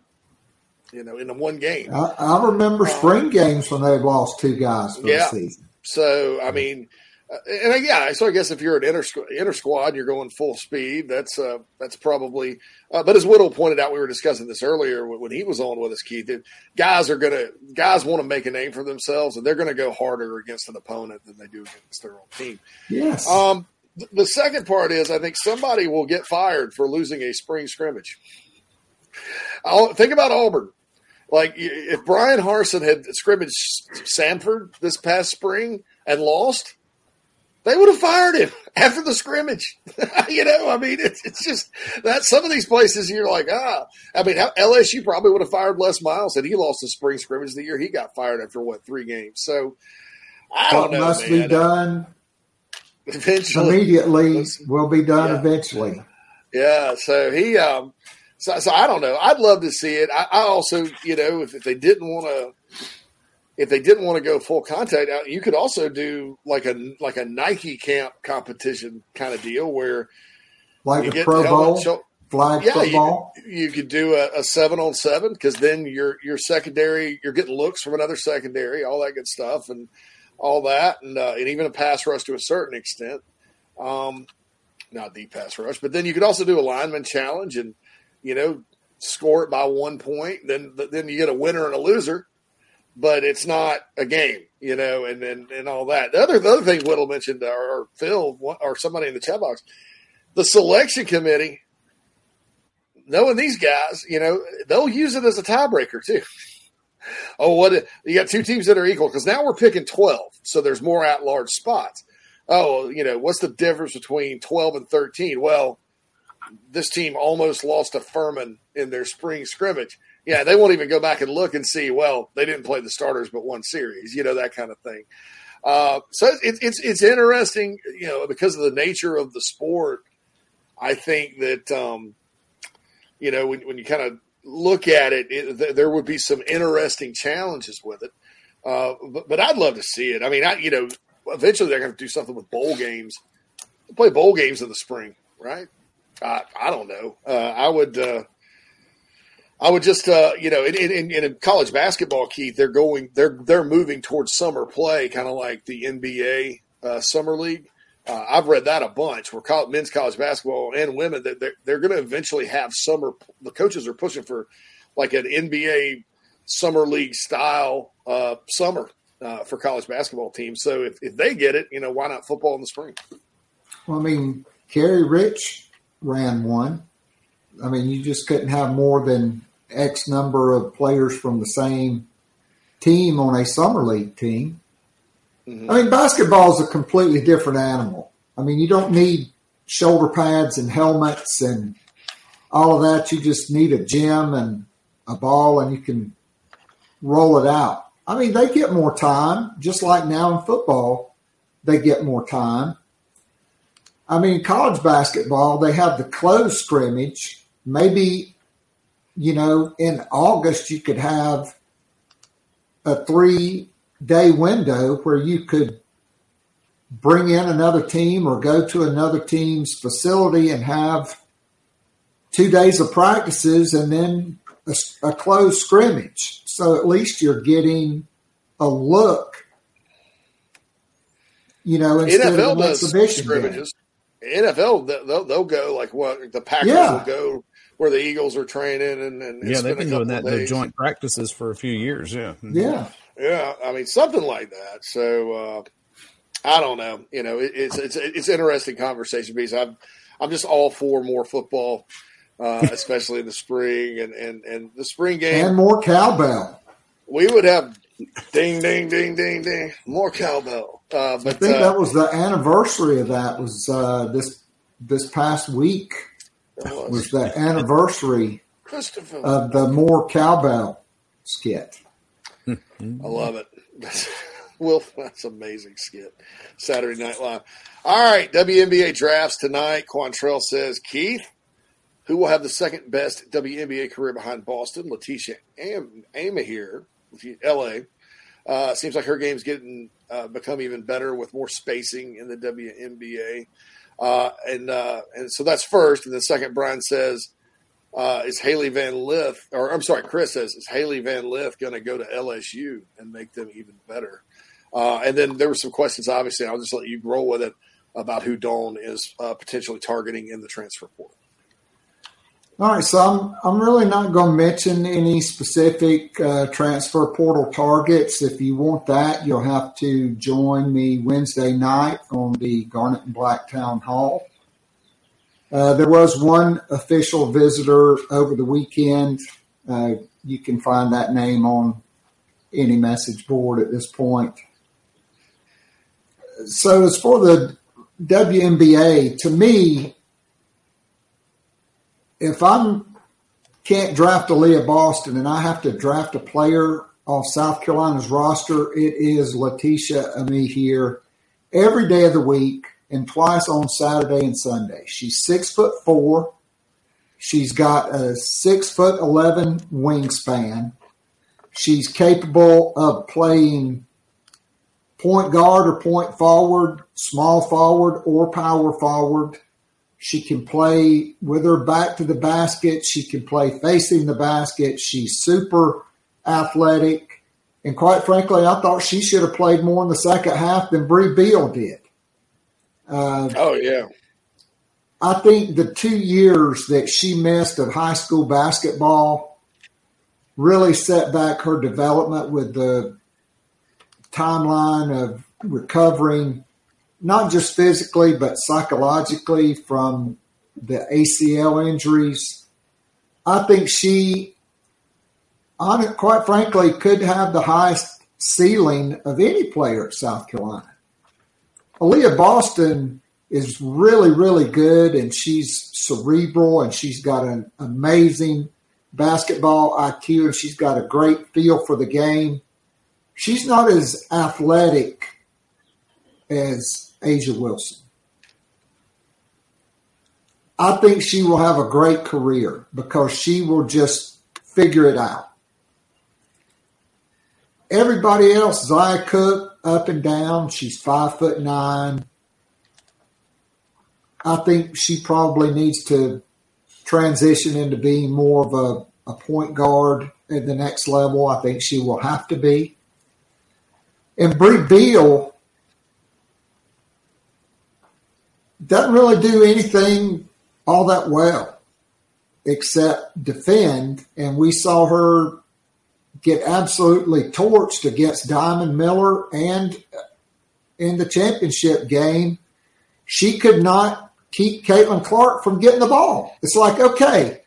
you know, in the one game. I, I remember spring games when they've lost two guys for Yeah. the season. So, I mean, uh, and uh, yeah, so I guess if you're an inter, inter squad, you're going full speed. That's uh, that's probably. Uh, but as Whittle pointed out, we were discussing this earlier when when he was on with us, Keith. That guys are gonna guys want to make a name for themselves, and they're going to go harder against an opponent than they do against their own team. Yes. Um, th- the second part is I think somebody will get fired for losing a spring scrimmage. I'll, think about Auburn. Like if Bryan Harsin had scrimmaged Samford this past spring and lost, they would have fired him after the scrimmage. you know, I mean, it's, it's just that some of these places you're like, ah, I mean, how- LSU probably would have fired Les Miles had he lost the spring scrimmage the year he got fired after what three games. So, I don't what know, must man. be done Eventually, immediately will be done eventually. Yeah, so he, um, so, so I don't know. I'd love to see it. I, I also, you know, if, if they didn't want to, if they didn't want to go full contact, uh, you could also do like a like a Nike camp competition kind of deal where Like the Pro Bowl, show- flag yeah, football. You, you could do a, a seven on seven because then your your secondary, you're getting looks from another secondary, all that good stuff, and all that, and uh, and even a pass rush to a certain extent. Um, not the pass rush, but then you could also do a lineman challenge and you know score it by one point. Then then you get a winner and a loser, but it's not a game, you know, and and, and all that. The other the other thing Whittle mentioned or, Phil or somebody in the chat box, the selection committee knowing these guys, you know, they'll use it as a tiebreaker too. oh, what you got two teams that are equal because now we're picking twelve, so there's more at large spots. Oh, you know, what's the difference between twelve and thirteen? Well, this team almost lost to Furman in their spring scrimmage. Yeah, they won't even go back and look and see. Well, they didn't play the starters, but one series, you know, that kind of thing. Uh, so it's it's it's interesting, you know, because of the nature of the sport. I think that um, you know when, when you kind of look at it, it th- there would be some interesting challenges with it. Uh, but, but I'd love to see it. I mean, I you know, eventually they're going to do something with bowl games. Play bowl games in the spring, right? I, I don't know. Uh, I would. Uh, I would just, uh, you know, in, in, in college basketball, Keith, they're going, they're they're moving towards summer play, kind of like the NBA uh, summer league. Uh, I've read that a bunch. Where college, men's college basketball and women, that they're, they're going to eventually have summer. The coaches are pushing for like an NBA summer league style uh, summer uh, for college basketball teams. So if, if they get it, you know, why not football in the spring? Well, I mean, Kerry Rich ran one. I mean, you just couldn't have more than X number of players from the same team on a summer league team. Mm-hmm. I mean, basketball is a completely different animal. I mean, you don't need shoulder pads and helmets and all of that. You just need a gym and a ball, and you can roll it out. I mean, they get more time, just like now in football, they get more time. I mean, college basketball, they have the closed scrimmage. Maybe, you know, in August, you could have a three day window where you could bring in another team or go to another team's facility and have two days of practices and then a, a closed scrimmage. So at least you're getting a look, you know, instead NFL of an does exhibition game. scrimmages. NFL, they'll, they'll go like what the Packers Yeah. will go where the Eagles are training and, and, and Yeah, they've been doing that in days. their joint practices for a few years. Yeah. Mm-hmm. Yeah. Yeah, I mean something like that. So uh, I don't know. You know, it, it's it's it's interesting conversation because I'm I'm just all for more football, uh, especially in the spring and and and the spring game. And more cowbell. we would have ding ding ding ding ding more cowbell. Uh, I think uh, that was the anniversary of that was uh, this this past week was the anniversary Christopher, of the more cowbell skit. I love it. Will, that's amazing skit. Saturday Night Live. All right, WNBA drafts tonight. Quantrell says, Keith, who will have the second best WNBA career behind Boston? Laeticia Am- Amihere, LA. Uh, seems like her game's getting uh, become even better with more spacing in the WNBA. Uh, and uh, and so that's first. And then second, Brian says, uh, is Hailey Van Lith, or I'm sorry, Chris says, is Hailey Van Lith going to go to LSU and make them even better? Uh, and then there were some questions, obviously, I'll just let you roll with it about who Dawn is uh, potentially targeting in the transfer portal. All right, so I'm I'm really not going to mention any specific uh, transfer portal targets. If you want that, you'll have to join me Wednesday night on the Garnet and Black Town Hall. Uh, there was one official visitor over the weekend. Uh, you can find that name on any message board at this point. So, as for the WNBA, to me, if I'm can't draft Aaliyah Boston and I have to draft a player off South Carolina's roster, it is Laeticia Amihere every day of the week and twice on Saturday and Sunday. She's six foot four. She's got a six foot eleven wingspan. She's capable of playing point guard or point forward, small forward or power forward. She can play with her back to the basket. She can play facing the basket. She's super athletic. And quite frankly, I thought she should have played more in the second half than Brea Beal did. Uh, oh, yeah. I think the two years that she missed of high school basketball really set back her development with the timeline of recovering, not just physically, but psychologically from the ACL injuries. I think she, quite frankly, could have the highest ceiling of any player at South Carolina. Aaliyah Boston is really, really good, and she's cerebral, and she's got an amazing basketball IQ, and she's got a great feel for the game. She's not as athletic as A'ja Wilson. I think she will have a great career because she will just figure it out. Everybody else, Zia Cooke, up and down. She's five foot nine. I think she probably needs to transition into being more of a, a point guard at the next level. I think she will have to be. And Brea Beal doesn't really do anything all that well except defend. And we saw her get absolutely torched against Diamond Miller and in the championship game. She could not keep Caitlin Clark from getting the ball. It's like, okay,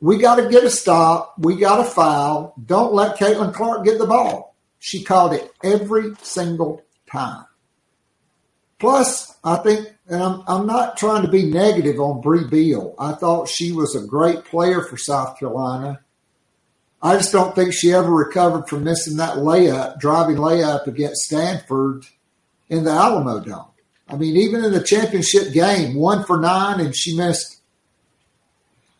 we got to get a stop. We got to foul. Don't let Caitlin Clark get the ball. She called it every single time. Plus, I think, and I'm, I'm not trying to be negative on Brea Beal. I thought she was a great player for South Carolina. I just don't think she ever recovered from missing that layup, driving layup against Stanford in the Alamo Dome. I mean, even in the championship game, one for nine, and she missed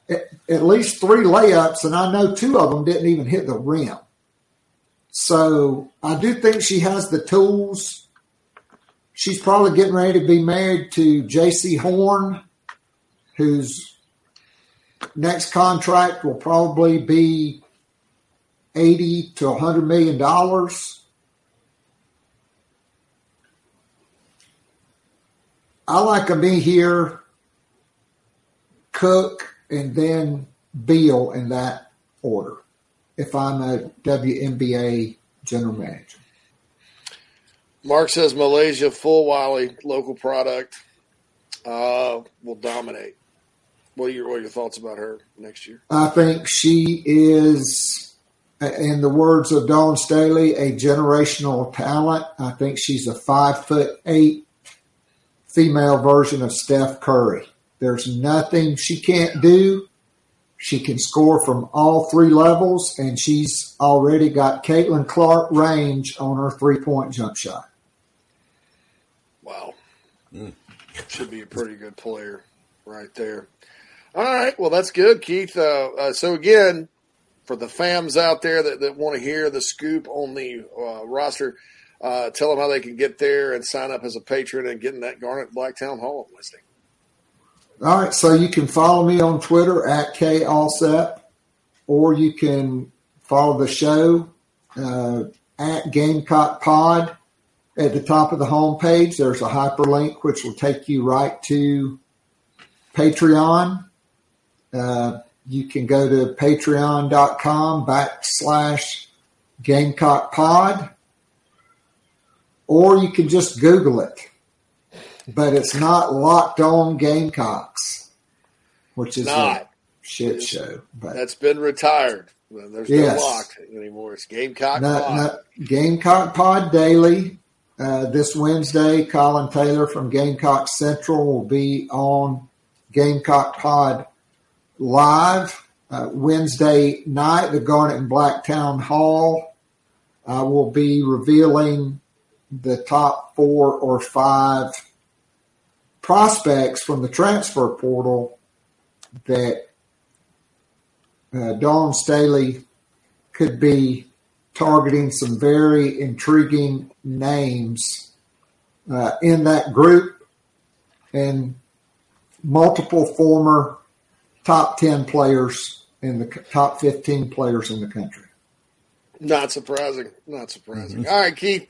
at least three layups, and I know two of them didn't even hit the rim. So I do think she has the tools. She's probably getting ready to be married to Jaycee Horn, whose next contract will probably be 80 to 100 million dollars. I like to be here, Cook, and then Beal in that order if I'm a WNBA general manager. Mark says MiLaysia Fulwiley local product uh, will dominate. What are your what are your thoughts about her next year? I think she is, in the words of Dawn Staley, a generational talent. I think she's a five foot eight female version of Steph Curry. There's nothing she can't do. She can score from all three levels, and she's already got Caitlin Clark range on her three point jump shot. Wow. Mm. Should be a pretty good player right there. All right. Well, that's good, Keith. Uh, uh, so, again, for the fams out there that, that want to hear the scoop on the uh, roster, uh, tell them how they can get there and sign up as a patron and get in that Garnet Blacktown Hall listing. All right, so you can follow me on Twitter at K or you can follow the show uh, at Gamecock Pod. At the top of the homepage, there's a hyperlink which will take you right to Patreon. Uh, you can go to patreon.com backslash Gamecock Pod, or you can just Google it but it's not locked on Gamecocks, which is not. a shit show. But that's been retired. There's yes. no locked anymore. It's Gamecock not, Pod. Not Gamecock Pod Daily. Uh, this Wednesday, Colin Taylor from Gamecock Central will be on Gamecock Pod live. Uh, Wednesday night, the Garnet and Black Town Hall I will be revealing the top four or five prospects from the transfer portal that uh, Dawn Staley could be targeting some very intriguing names uh, in that group and multiple former top 10 players in the top 15 players in the country. Not surprising. Not surprising. Mm-hmm. All right, Keith.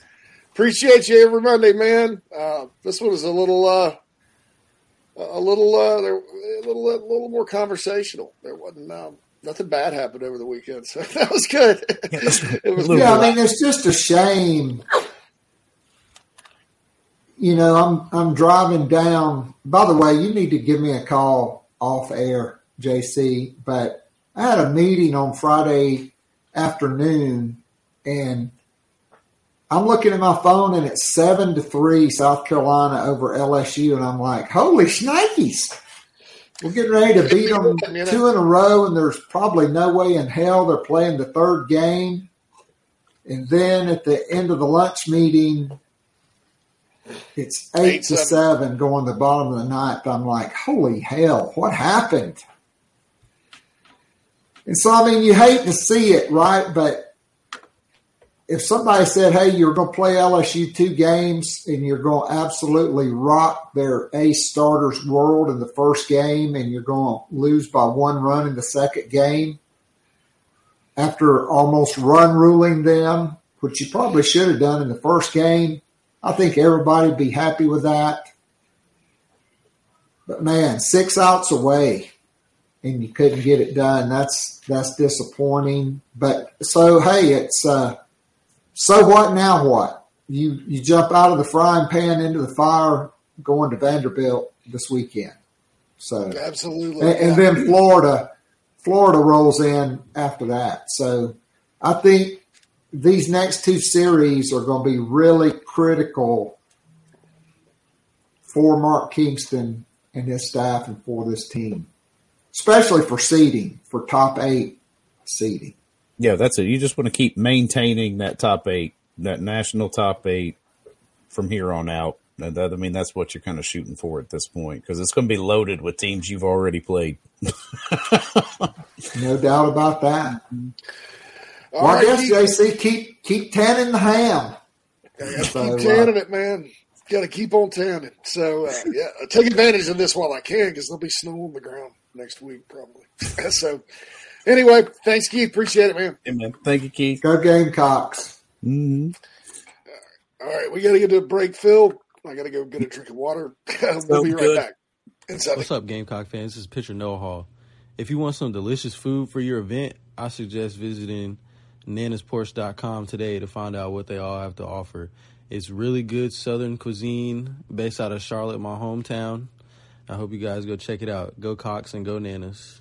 Appreciate you every Monday, man. Uh, this one is a little, uh, a little, uh, a little, a little more conversational. There wasn't um, nothing bad happened over the weekend, so that was good. it was yeah, I mean, it's just a shame. You know, I'm I'm driving down. By the way, you need to give me a call off air, JC. But I had a meeting on Friday afternoon, and I'm looking at my phone, and it's seven to three, South Carolina over LSU, and I'm like, holy shnikes! We're getting ready to beat them two in a row, and there's probably no way in hell they're playing the third game. And then at the end of the lunch meeting, it's eight, eight to seven. seven going the bottom of the ninth. I'm like, holy hell, what happened? And so, I mean, you hate to see it, right? But if somebody said, "Hey, you're going to play LSU two games and you're going to absolutely rock their ace starters world in the first game, and you're going to lose by one run in the second game," after almost run ruling them, which you probably should have done in the first game, I think everybody would be happy with that. But man, six outs away, and you couldn't get it done. That's that's disappointing. But so hey, it's. uh so what now what? You you jump out of the frying pan into the fire going to Vanderbilt this weekend. So absolutely, and, and then Florida, Florida rolls in after that. So I think these next two series are going to be really critical for Mark Kingston and his staff and for this team, especially for seeding, for top eight seeding. Yeah, that's it. You just want to keep maintaining that top eight, that national top eight from here on out. That, I mean, that's what you're kind of shooting for at this point because it's going to be loaded with teams you've already played. no doubt about that. All well, right, I guess JC keep keep tanning the ham. So, keep tanning uh, it, man. Got to keep on tanning. So uh, yeah, take advantage of this while I can because there'll be snow on the ground next week probably. so Anyway, thanks, Keith. Appreciate it, man. Amen. Thank you, Keith. Go Gamecocks. Mm-hmm. All right, we got to get to a break, Phil. I got to go get a drink of water. we'll be right good. back. What's up, Gamecock fans? This is Pitcher Noah Hall. If you want some delicious food for your event, I suggest visiting nanasporch.com today to find out what they all have to offer. It's really good Southern cuisine based out of Charlotte, my hometown. I hope you guys go check it out. Go Cox and go Nanas.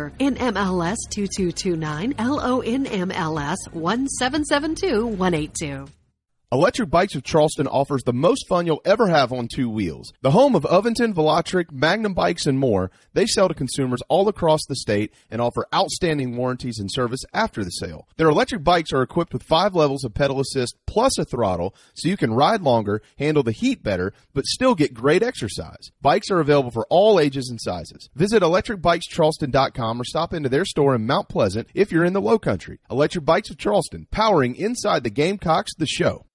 in NMLS 2229, LONMLS 1772182. Electric Bikes of Charleston offers the most fun you'll ever have on two wheels. The home of Aventon, Velotric, Magnum Bikes, and more, they sell to consumers all across the state and offer outstanding warranties and service after the sale. Their electric bikes are equipped with five levels of pedal assist plus a throttle so you can ride longer, handle the heat better, but still get great exercise. Bikes are available for all ages and sizes. Visit electricbikescharleston.com or stop into their store in Mount Pleasant if you're in the low country. Electric Bikes of Charleston, powering inside the Gamecocks, the show.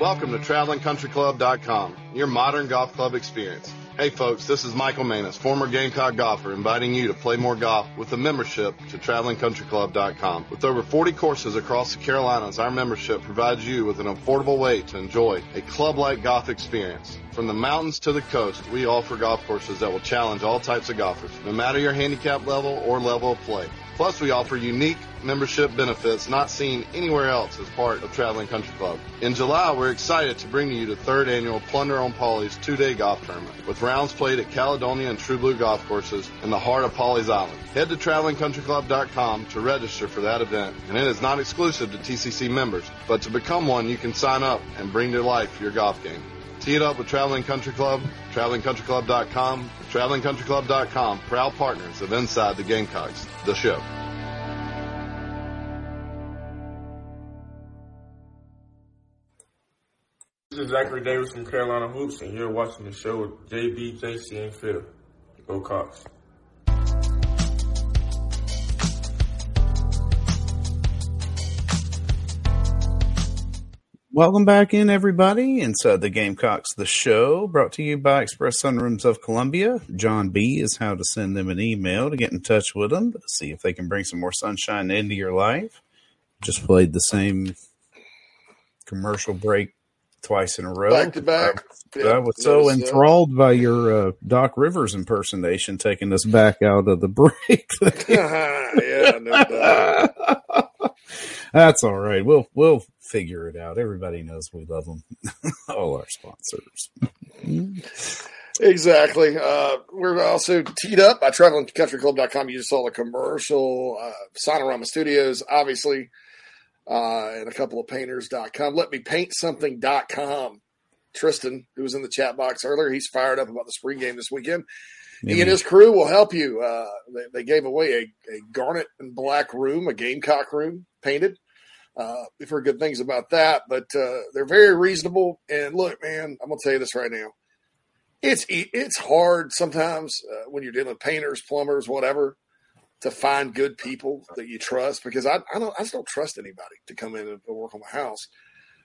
Welcome to TravelingCountryClub.com, your modern golf club experience. Hey folks, this is Michael Manis, former Gamecock golfer, inviting you to play more golf with a membership to TravelingCountryClub.com. With over 40 courses across the Carolinas, our membership provides you with an affordable way to enjoy a club-like golf experience. From the mountains to the coast, we offer golf courses that will challenge all types of golfers, no matter your handicap level or level of play. Plus, we offer unique membership benefits not seen anywhere else as part of Traveling Country Club. In July, we're excited to bring to you the third annual Plunder on Pawleys two-day golf tournament with rounds played at Caledonia and True Blue golf courses in the heart of Pawleys Island. Head to travelingcountryclub.com to register for that event, and it is not exclusive to TCC members, but to become one, you can sign up and bring to life your golf game. Tee it up with Traveling Country Club, travelingcountryclub.com, travelingcountryclub.com, proud partners of Inside the Gamecocks, the show. This is Zachary Davis from Carolina Hoops, and you're watching the show with JB, JC, and Phil. Go Cox. Welcome back in, everybody, inside the Gamecocks, the show brought to you by Express Sunrooms of Columbia. John B is how to send them an email to get in touch with them, see if they can bring some more sunshine into your life. Just played the same commercial break twice in a row. Back to back. I Yeah, was so that. enthralled by your uh, Doc Rivers impersonation, taking us back out of the break. yeah, no doubt. That's all right. We'll we'll figure it out. Everybody knows we love them. All our sponsors. Exactly. Uh, we're also teed up by travelingcountryclub.com. You just saw the commercial. Uh, Signarama Studios, obviously, uh, and a couple of painters.com. Let me paint something.com. Tristan, who was in the chat box earlier, he's fired up about the spring game this weekend. He and his crew will help you. Uh, they, they gave away a, a garnet and black room, a gamecock room painted. Uh, we've heard good things about that, but uh, they're very reasonable. And look, man, I'm gonna tell you this right now. It's it's hard sometimes uh, when you're dealing with painters, plumbers, whatever, to find good people that you trust. Because I I don't I just don't trust anybody to come in and work on my house.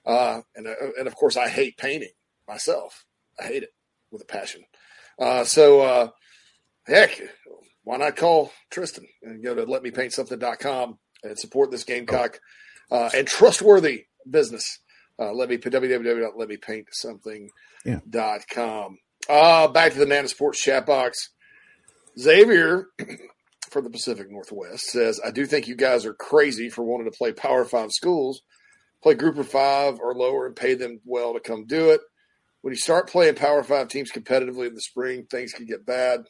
Uh, and uh, and of course I hate painting myself. I hate it with a passion. Uh, so uh, heck, why not call Tristan and go to letmepaintsomething.com and support this Gamecock uh, and trustworthy business. Uh, let me www.letmepaintsomething.com. Uh, back to the Nana Sports chat box. Xavier from the Pacific Northwest says, I do think you guys are crazy for wanting to play Power Five schools, play Group of Five or lower, and pay them well to come do it. When you start playing Power Five teams competitively in the spring, things could get bad.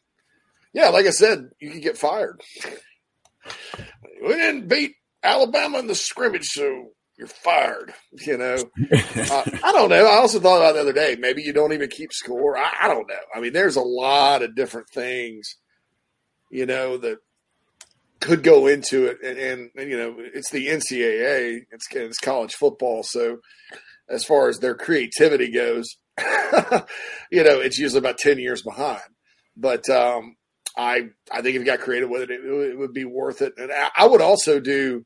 Yeah, like I said, you could get fired. we didn't beat Alabama in the scrimmage, so you're fired. You know, uh, I don't know. I also thought about the other day. Maybe you don't even keep score. I, I don't know. I mean, there's a lot of different things, you know, that could go into it, and, and, and you know, it's the NCAA. It's it's college football, so as far as their creativity goes, you know, it's usually about ten years behind. But um, I I think if you got creative with it, it, it would be worth it. And I, I would also do.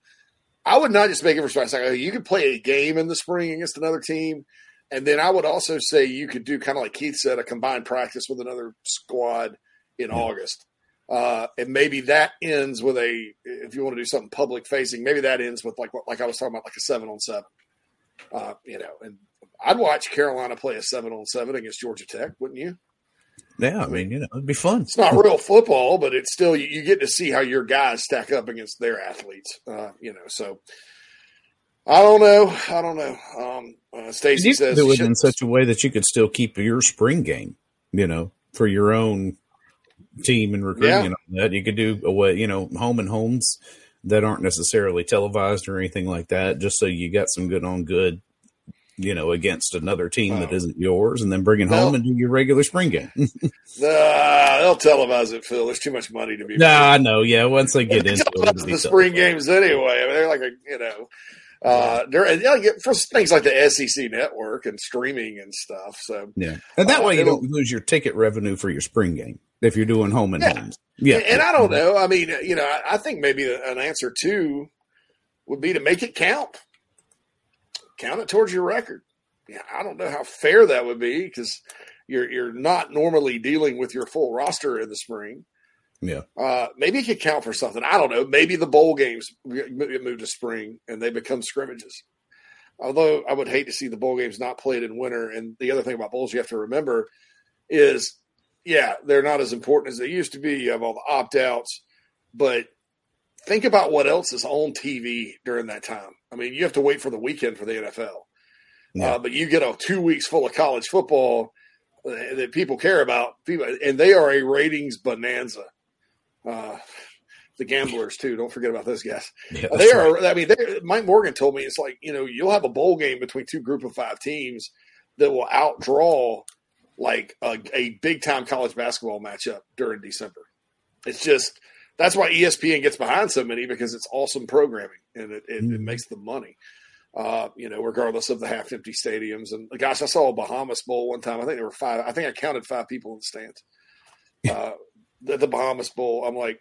I would not just make it for strikes. Like, you could play a game in the spring against another team, and then I would also say you could do kind of like Keith said, a combined practice with another squad in August. Uh, and maybe that ends with a if you want to do something public facing, maybe that ends with like what like I was talking about, like a seven on seven. Uh, you know, and I'd watch Carolina play a seven on seven against Georgia Tech, wouldn't you? Yeah, I mean, you know, it'd be fun. It's not real football, but it's still you, you get to see how your guys stack up against their athletes. Uh, you know, so I don't know. I don't know. Um, uh, Stacy you says do it in such a way that you could still keep your spring game, you know, for your own team and recruiting Yeah. and all that. You could do away, you know, home and homes that aren't necessarily televised or anything like that, just so you got some good on good, you know, against another team that isn't yours, and then bring it home and do your regular spring game. Nah, they'll televise it, Phil. There's too much money to be. nah, I know. Yeah, once they get They into it, televise it'll be the spring games anyway. I mean, they're like a you know, uh, they're yeah, get- for things like the SEC network and streaming and stuff. So Yeah, and that Uh, way you don't lose your ticket revenue for your spring game if you're doing home and Yeah. homes. Yeah, and, and I don't know. I mean, you know, I, I think maybe an answer too would be to make it count. Count it towards your record. Yeah, I don't know how fair that would be because you're you're not normally dealing with your full roster in the spring. Yeah. Uh, maybe it could count for something. I don't know. Maybe the bowl games get get moved to spring and they become scrimmages. Although I would hate to see the bowl games not played in winter. And the other thing about bowls you have to remember is, yeah, they're not as important as they used to be. You have all the opt outs, but think about what else is on TV during that time. I mean, you have to wait for the weekend for the NFL, yeah. uh, but you get a two weeks full of college football that people care about, and they are a ratings bonanza. Uh, the gamblers too. Don't forget about those guys. Yeah, they are. Right. I mean, Mike Morgan told me it's like you know you'll have a bowl game between two group of five teams that will outdraw like a, a big time college basketball matchup during December. It's just that's why ESPN gets behind so many because it's awesome programming and it, it, mm. it makes the money. Uh, you know, regardless of the half empty stadiums. And gosh, I saw a Bahamas Bowl one time. I think there were five. I think I counted five people in the stands. Uh, the, the Bahamas Bowl. I'm like,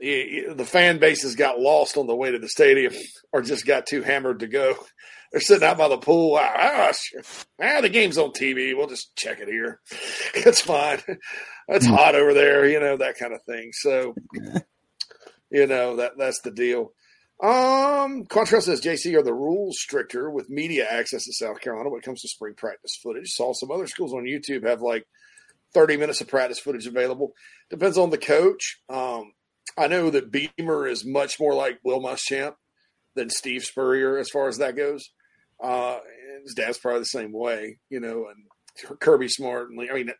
the fan bases got lost on the way to the stadium or just got too hammered to go. They're sitting out by the pool. Ah, ah, the game's on TV. We'll just check it here. It's fine. It's hmm. hot over there, you know, that kind of thing. So, you know, that that's the deal. Um, Contrast says, JC, are the rules stricter with media access to South Carolina when it comes to spring practice footage? Saw some other schools on YouTube have like 30 minutes of practice footage available. Depends on the coach. Um, I know that Beamer is much more like Will Muschamp than Steve Spurrier as far as that goes. Uh, his dad's probably the same way, you know, and Kirby Smart. And I mean,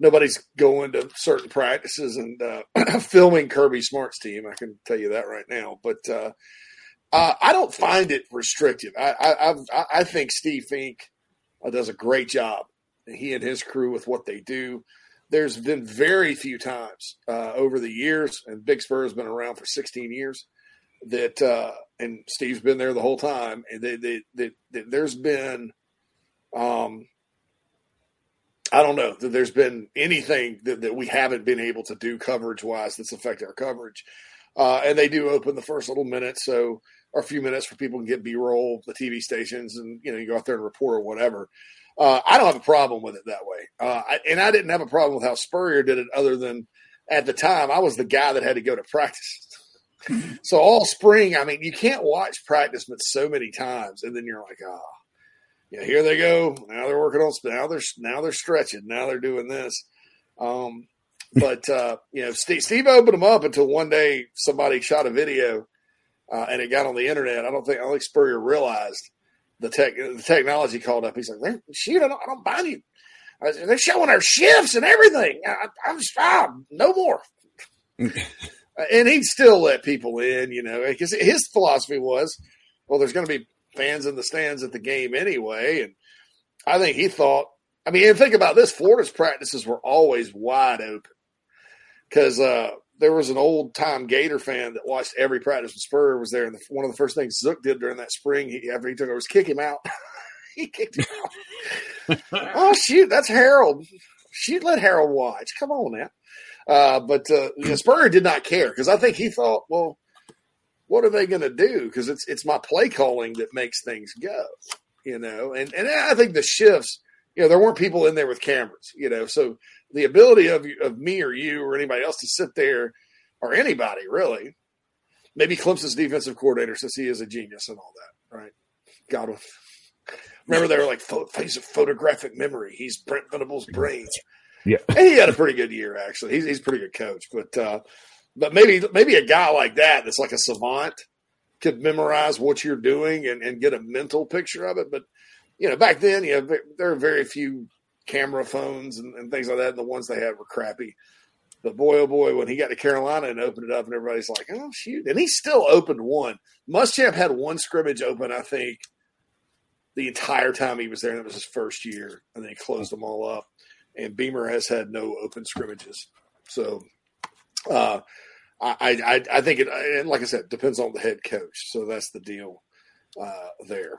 nobody's going to certain practices and uh, filming Kirby Smart's team. I can tell you that right now. But uh, uh, I don't find it restrictive. I, I, I think Steve Fink uh, does a great job. He and his crew with what they do there's been very few times uh, over the years, and Big Spur has been around for 16 years. That uh, and Steve's been there the whole time, and they, they, they, there's been, um, I don't know that there's been anything that, that we haven't been able to do coverage wise that's affected our coverage. Uh, and they do open the first little minute, so or a few minutes for people to get B roll, the TV stations, and you know you go out there and report or whatever. Uh, I don't have a problem with it that way. Uh, I, and I didn't have a problem with how Spurrier did it, other than at the time I was the guy that had to go to practice. So all spring, I mean, you can't watch practice but so many times, and then you're like, oh, yeah, here they go. Now they're working on now they're now they're stretching. Now they're doing this. Um, but uh, you know, Steve, Steve opened them up until one day somebody shot a video uh, and it got on the internet. I don't think I don't think Spurrier realized the tech the technology called up. He's like, "Shoot, I don't, I don't buy you. They're showing our shifts and everything. I, am ah, no more." and he'd still let people in, you know, because his philosophy was, well, there's going to be fans in the stands at the game anyway, and I think he thought. I mean, and think about this: Florida's practices were always wide open because uh, there was an old time Gator fan that watched every practice when Spur was there, and the, one of the first things Zook did during that spring, he, after he took over, was kick him out. he kicked him out. oh shoot, that's Harold. Shoot, let Harold watch. Come on now. Uh, but uh, Spurrier did not care because I think he thought, well, what are they going to do? Because it's it's my play calling that makes things go, you know. And and I think the shifts, you know, there weren't people in there with cameras, you know, so the ability of of me or you or anybody else to sit there or anybody really, maybe Clemson's defensive coordinator since he is a genius and all that, right? God, remember they were like face of photographic memory. He's Brent Venables' brains. Yeah, and he had a pretty good year actually. He's he's a pretty good coach, but uh, but maybe maybe a guy like that that's like a savant could memorize what you're doing and, and get a mental picture of it. But you know, back then, you know, there are very few camera phones and, and things like that. And the ones they had were crappy. But boy, oh boy, when he got to Carolina and opened it up, and everybody's like, "Oh shoot!" And he still opened one. Muschamp had one scrimmage open, I think, the entire time he was there. And it was his first year, and then he closed them all up. And Beamer has had no open scrimmages. So, uh, I, I, I think it, and like I said, depends on the head coach. So that's the deal uh, there.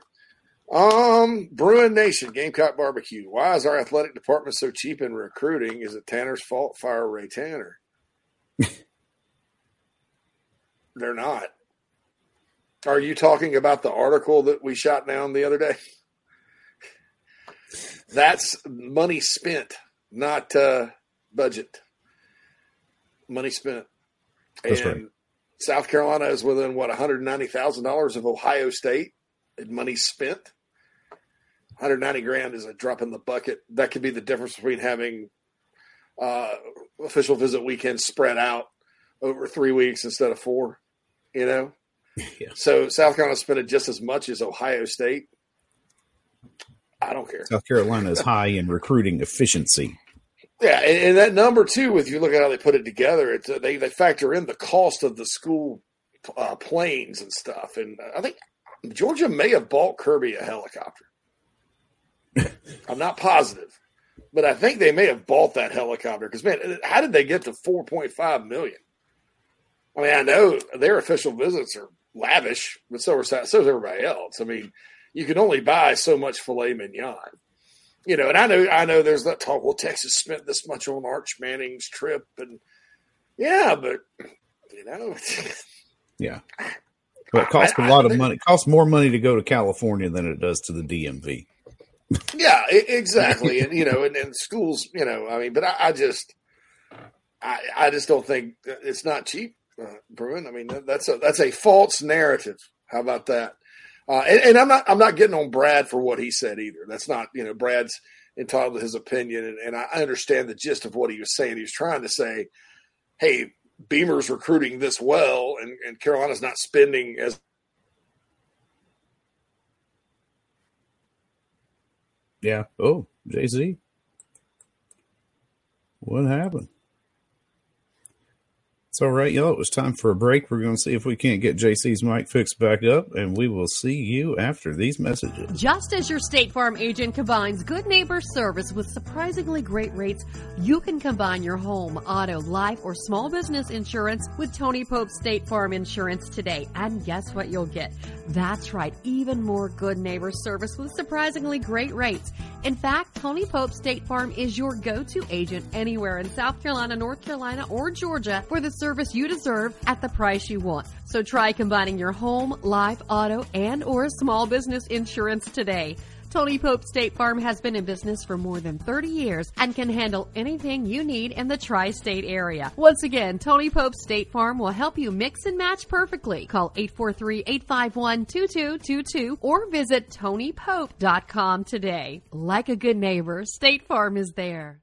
Um, Bruin Nation, Gamecock Barbecue. Why is our athletic department so cheap in recruiting? Is it Tanner's fault? Fire Ray Tanner. They're not. Are you talking about the article that we shot down the other day? That's money spent, not uh, budget. Money spent. That's and right. South Carolina is within what $190,000 of Ohio State in money spent. 190 grand is a drop in the bucket. That could be the difference between having uh, official visit weekend spread out over three weeks instead of four. You know, Yeah. so South Carolina spent just as much as Ohio State. I don't care. South Carolina is high in recruiting efficiency. Yeah, and, and that number too, if you look at how they put it together, it's uh, they they factor in the cost of the school uh, planes and stuff, and I think Georgia may have bought Kirby a helicopter. I'm not positive, but I think they may have bought that helicopter because man, how did they get to 4.5 million? I mean, I know their official visits are lavish, but so are so is everybody else. I mean, you can only buy so much filet mignon you know, and I know I know there's that talk. Well, Texas spent this much on Arch Manning's trip, and yeah, but you know, Yeah. But it costs a lot of money. It costs more money to go to California than it does to the DMV. yeah, exactly, and you know, and, and schools, you know, I mean, but I, I just, I, I just don't think it's not cheap, uh, Bruin. I mean, that's a that's a false narrative. How about that? Uh, and, and I'm not I'm not getting on Brad for what he said either. That's not you know Brad's entitled to his opinion, and, and I understand the gist of what he was saying. He was trying to say, hey, Beamer's recruiting this well, and, and Carolina's not spending as Yeah. Oh, JC. What happened? All right, y'all. It was time for a break. We're going to see if we can't get JC's mic fixed back up, and we will see you after these messages. Just as your State Farm agent combines good neighbor service with surprisingly great rates, you can combine your home, auto, life, or small business insurance with Tony Pope State Farm Insurance today. And guess what you'll get? That's right, even more good neighbor service with surprisingly great rates. In fact, Tony Pope State Farm is your go-to agent anywhere in South Carolina, North Carolina, or Georgia for the service you deserve at the price you want. So try combining your home, life, auto, and or small business insurance today. Tony Pope State Farm has been in business for more than 30 years and can handle anything you need in the tri-state area. Once again, Tony Pope State Farm will help you mix and match perfectly. Call 843-851-2222 or visit tonypope.com today. Like a good neighbor, State Farm is there.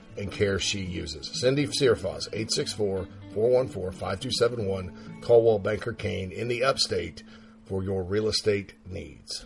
and care she uses. Cindy Searfoss, 864 414 5271, Coldwell Banker Caine in the upstate for your real estate needs.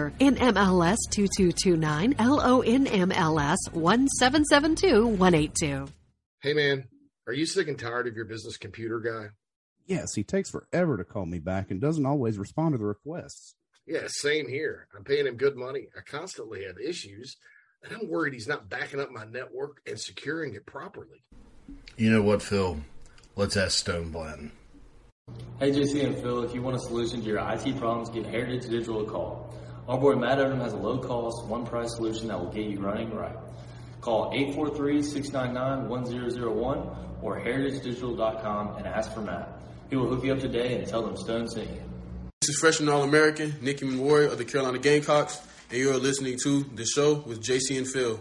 NMLS 2229, LONMLS 1772182. Hey man, are you sick and tired of your business computer guy? Yes, he takes forever to call me back and doesn't always respond to the requests. Yeah, same here. I'm paying him good money. I constantly have issues, and I'm worried he's not backing up my network and securing it properly. You know what, Phil? Let's ask Stone Blanton. Hey, JC and Phil, if you want a solution to your IT problems, give Heritage Digital a call. Our boy Matt Odom has a low cost, one price solution that will get you running right. Call 843-699-1001 or heritagedigital.com and ask for Matt. He will hook you up today and tell them Stone sent you. This is freshman All American Nick Emmanwori of the Carolina Gamecocks, and you are listening to The Show with JC and Phil.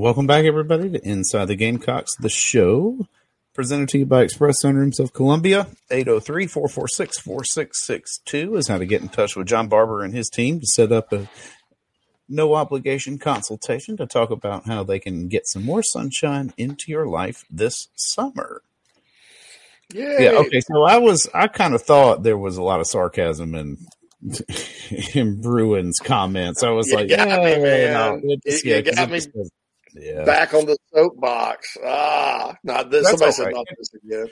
Welcome back, everybody, to Inside the Gamecocks, the show presented to you by Express Sunrooms of Columbia. 803 446 4662 is how to get in touch with John Barber and his team to set up a no obligation consultation to talk about how they can get some more sunshine into your life this summer. Yeah. Yeah. Okay. So I was, I kind of thought there was a lot of sarcasm in in Bruins comments. I was You like, got yeah, me, man. no, it You- got me yeah. Back on the soapbox. Ah, not this. That's Somebody said right. not this again.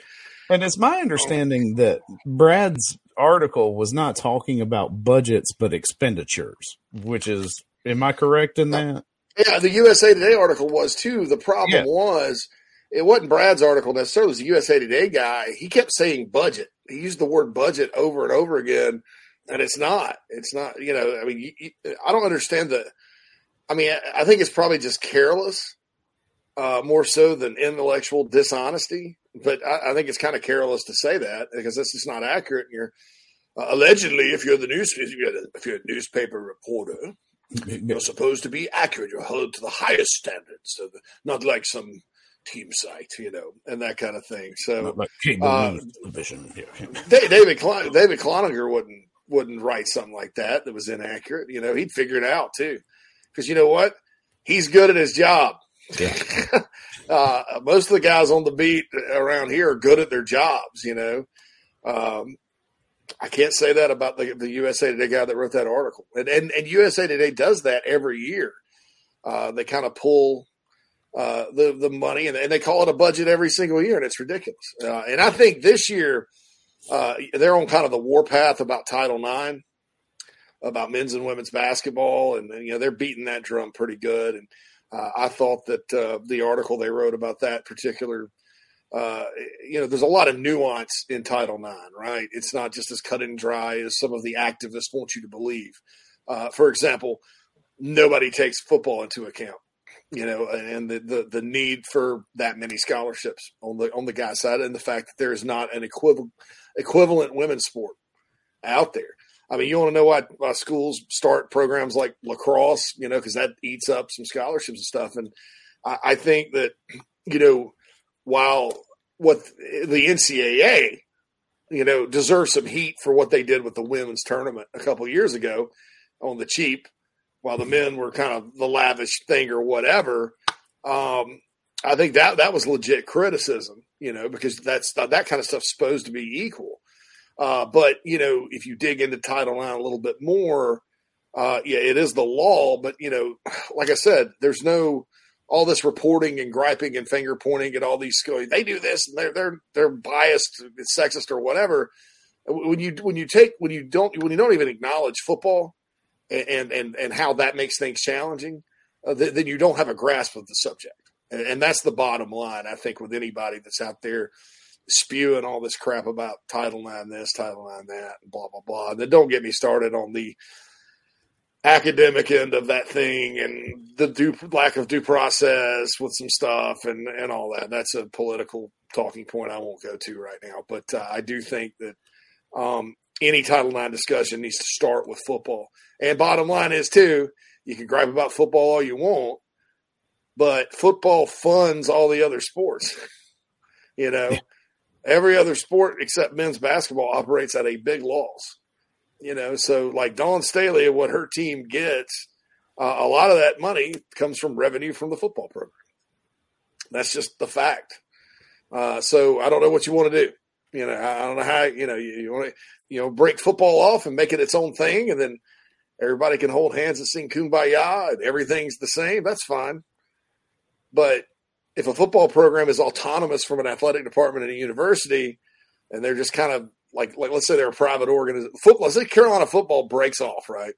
And it's my understanding that Brad's article was not talking about budgets but expenditures, which is, am I correct in that? Yeah, the USA Today article was too. The problem Yeah. was it wasn't Brad's article necessarily. It was the USA Today guy. He kept saying budget. He used the word budget over and over again, and it's not. It's not. You know, I mean, you, you, I don't understand the. I mean, I, think it's probably just careless, uh, more so than intellectual dishonesty. But I, I think it's kind of careless to say that because that's just not accurate. And you're uh, allegedly, if you're the news, if you're, the, if you're a newspaper reporter, you're supposed to be accurate. You're held to the highest standards, so the, not like some team site, you know, and that kind of thing. So, like uh, television. David Klein, David Cloninger wouldn't wouldn't write something like that that was inaccurate. You know, he'd figure it out too, because you know what, he's good at his job. uh, most of the guys on the beat around here are good at their jobs. You know, um, I can't say that about the, the USA Today guy that wrote that article, and and, and USA Today does that every year. Uh, they kind of pull uh, the the money and, and they call it a budget every single year, and it's ridiculous. Uh, and I think this year uh, they're on kind of the warpath about Title IX, about men's and women's basketball, and you know they're beating that drum pretty good. And uh, I thought that uh, the article they wrote about that particular, uh, you know, there's a lot of nuance in Title IX, right? It's not just as cut and dry as some of the activists want you to believe. Uh, for example, nobody takes football into account you know, and the, the the need for that many scholarships on the on the guy side, and the fact that there is not an equivalent equivalent women's sport out there. I mean, you want to know why, why schools start programs like lacrosse, you know, because that eats up some scholarships and stuff. And I, I think that you know, while what the NCAA, you know, deserves some heat for what they did with the women's tournament a couple years ago on the cheap while the men were kind of the lavish thing or whatever. Um, I think that that was legit criticism, you know, because that's that kind of stuff's supposed to be equal. Uh, but you know, if you dig into Title IX a little bit more, uh, yeah, it is the law. But you know, like I said, there's no all this reporting and griping and finger pointing at all these. They do this and they're they're they're biased, sexist or whatever. When you when you take when you don't when you don't even acknowledge football and and and how that makes things challenging, uh, th- then you don't have a grasp of the subject, and, and that's the bottom line. I think with anybody that's out there spewing all this crap about Title IX this, Title IX that, blah blah blah. Then don't get me started on the academic end of that thing and the due, lack of due process with some stuff and and all that. That's a political talking point I won't go to right now, but uh, I do think that um, any Title IX discussion needs to start with football. And bottom line is too, you can gripe about football all you want, but football funds all the other sports. you know, every other sport except men's basketball operates at a big loss. You know, so like Dawn Staley and what her team gets, uh, a lot of that money comes from revenue from the football program. That's just the fact. Uh, so I don't know what you want to do. You know, I don't know how you know you, you want to you know break football off and make it its own thing, and then everybody can hold hands and sing "Kumbaya" and everything's the same. That's fine. But if a football program is autonomous from an athletic department at a university, and they're just kind of like, like let's say they're a private organization, football, let's say Carolina football breaks off, right?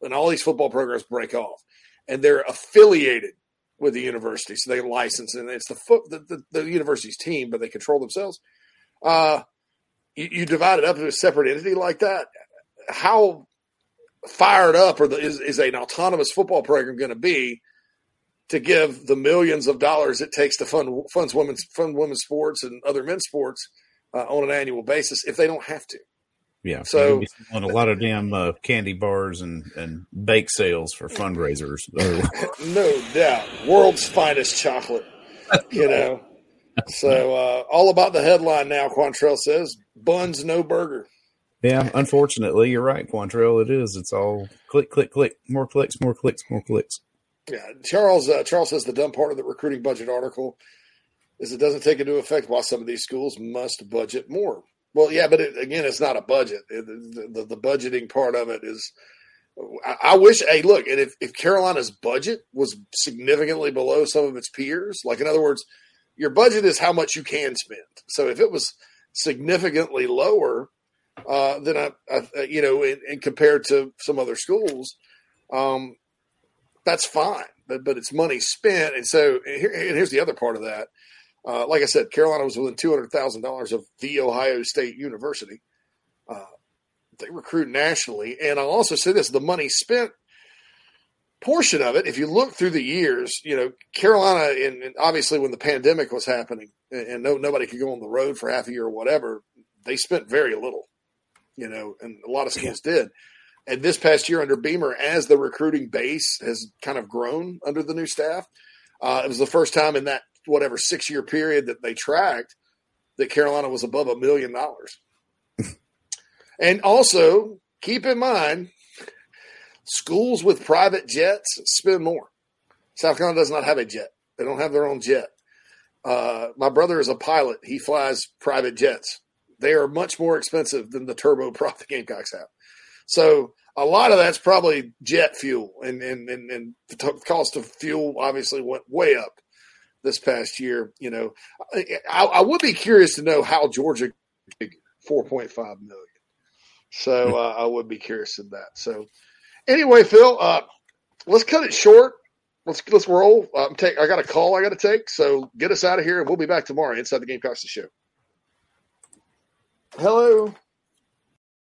And all these football programs break off, and they're affiliated with the university, so they license, and it's the foot the, the, the university's team, but they control themselves. Uh, you, you divide it up into a separate entity like that. How fired up or is, is an autonomous football program going to be to give the millions of dollars it takes to fund funds women's fund women's sports and other men's sports uh, on an annual basis if they don't have to? Yeah. So- on a lot of damn uh, candy bars and, and bake sales for fundraisers. no doubt, world's finest chocolate. You know. So uh, all about the headline now. Quantrell says buns no burger. yeah, unfortunately, you're right, Quantrell. It is. It's all click, click, click. More clicks, more clicks, more clicks. Yeah, Charles. Uh, Charles says the dumb part of the recruiting budget article is it doesn't take into effect why some of these schools must budget more. Well, yeah, but it, again, it's not a budget. It, the, the, the budgeting part of it is. I, I wish. Hey, look, and if, if Carolina's budget was significantly below some of its peers, like in other words, your budget is how much you can spend. So if it was significantly lower uh, than I, I you know, in, compared to some other schools, um, that's fine. But but it's money spent, and so and, here, and here's the other part of that. Uh, like I said, Carolina was within two hundred thousand dollars of the Ohio State University. Uh, they recruit nationally, and I'll also say this: the money spent portion of it, if you look through the years, you know, Carolina, and, and obviously when the pandemic was happening and, and, no, nobody could go on the road for half a year or whatever, they spent very little, you know, and a lot of schools yeah. did. And this past year under Beamer, as the recruiting base has kind of grown under the new staff, uh, it was the first time in that whatever six year period that they tracked that Carolina was above a million dollars. and also keep in mind, schools with private jets spend more. South Carolina does not have a jet. They don't have their own jet. Uh, my brother is a pilot. He flies private jets. They are much more expensive than the turboprop the Gamecocks have. So a lot of that's probably jet fuel, and and and, and the t- cost of fuel obviously went way up this past year. You know, I, I would be curious to know how Georgia four point five million. So uh, I would be curious in that. So anyway, Phil, uh, let's cut it short. Let's let's roll. Um, take. I got a call I got to take. So get us out of here, and we'll be back tomorrow inside the Gamecocks show. Hello.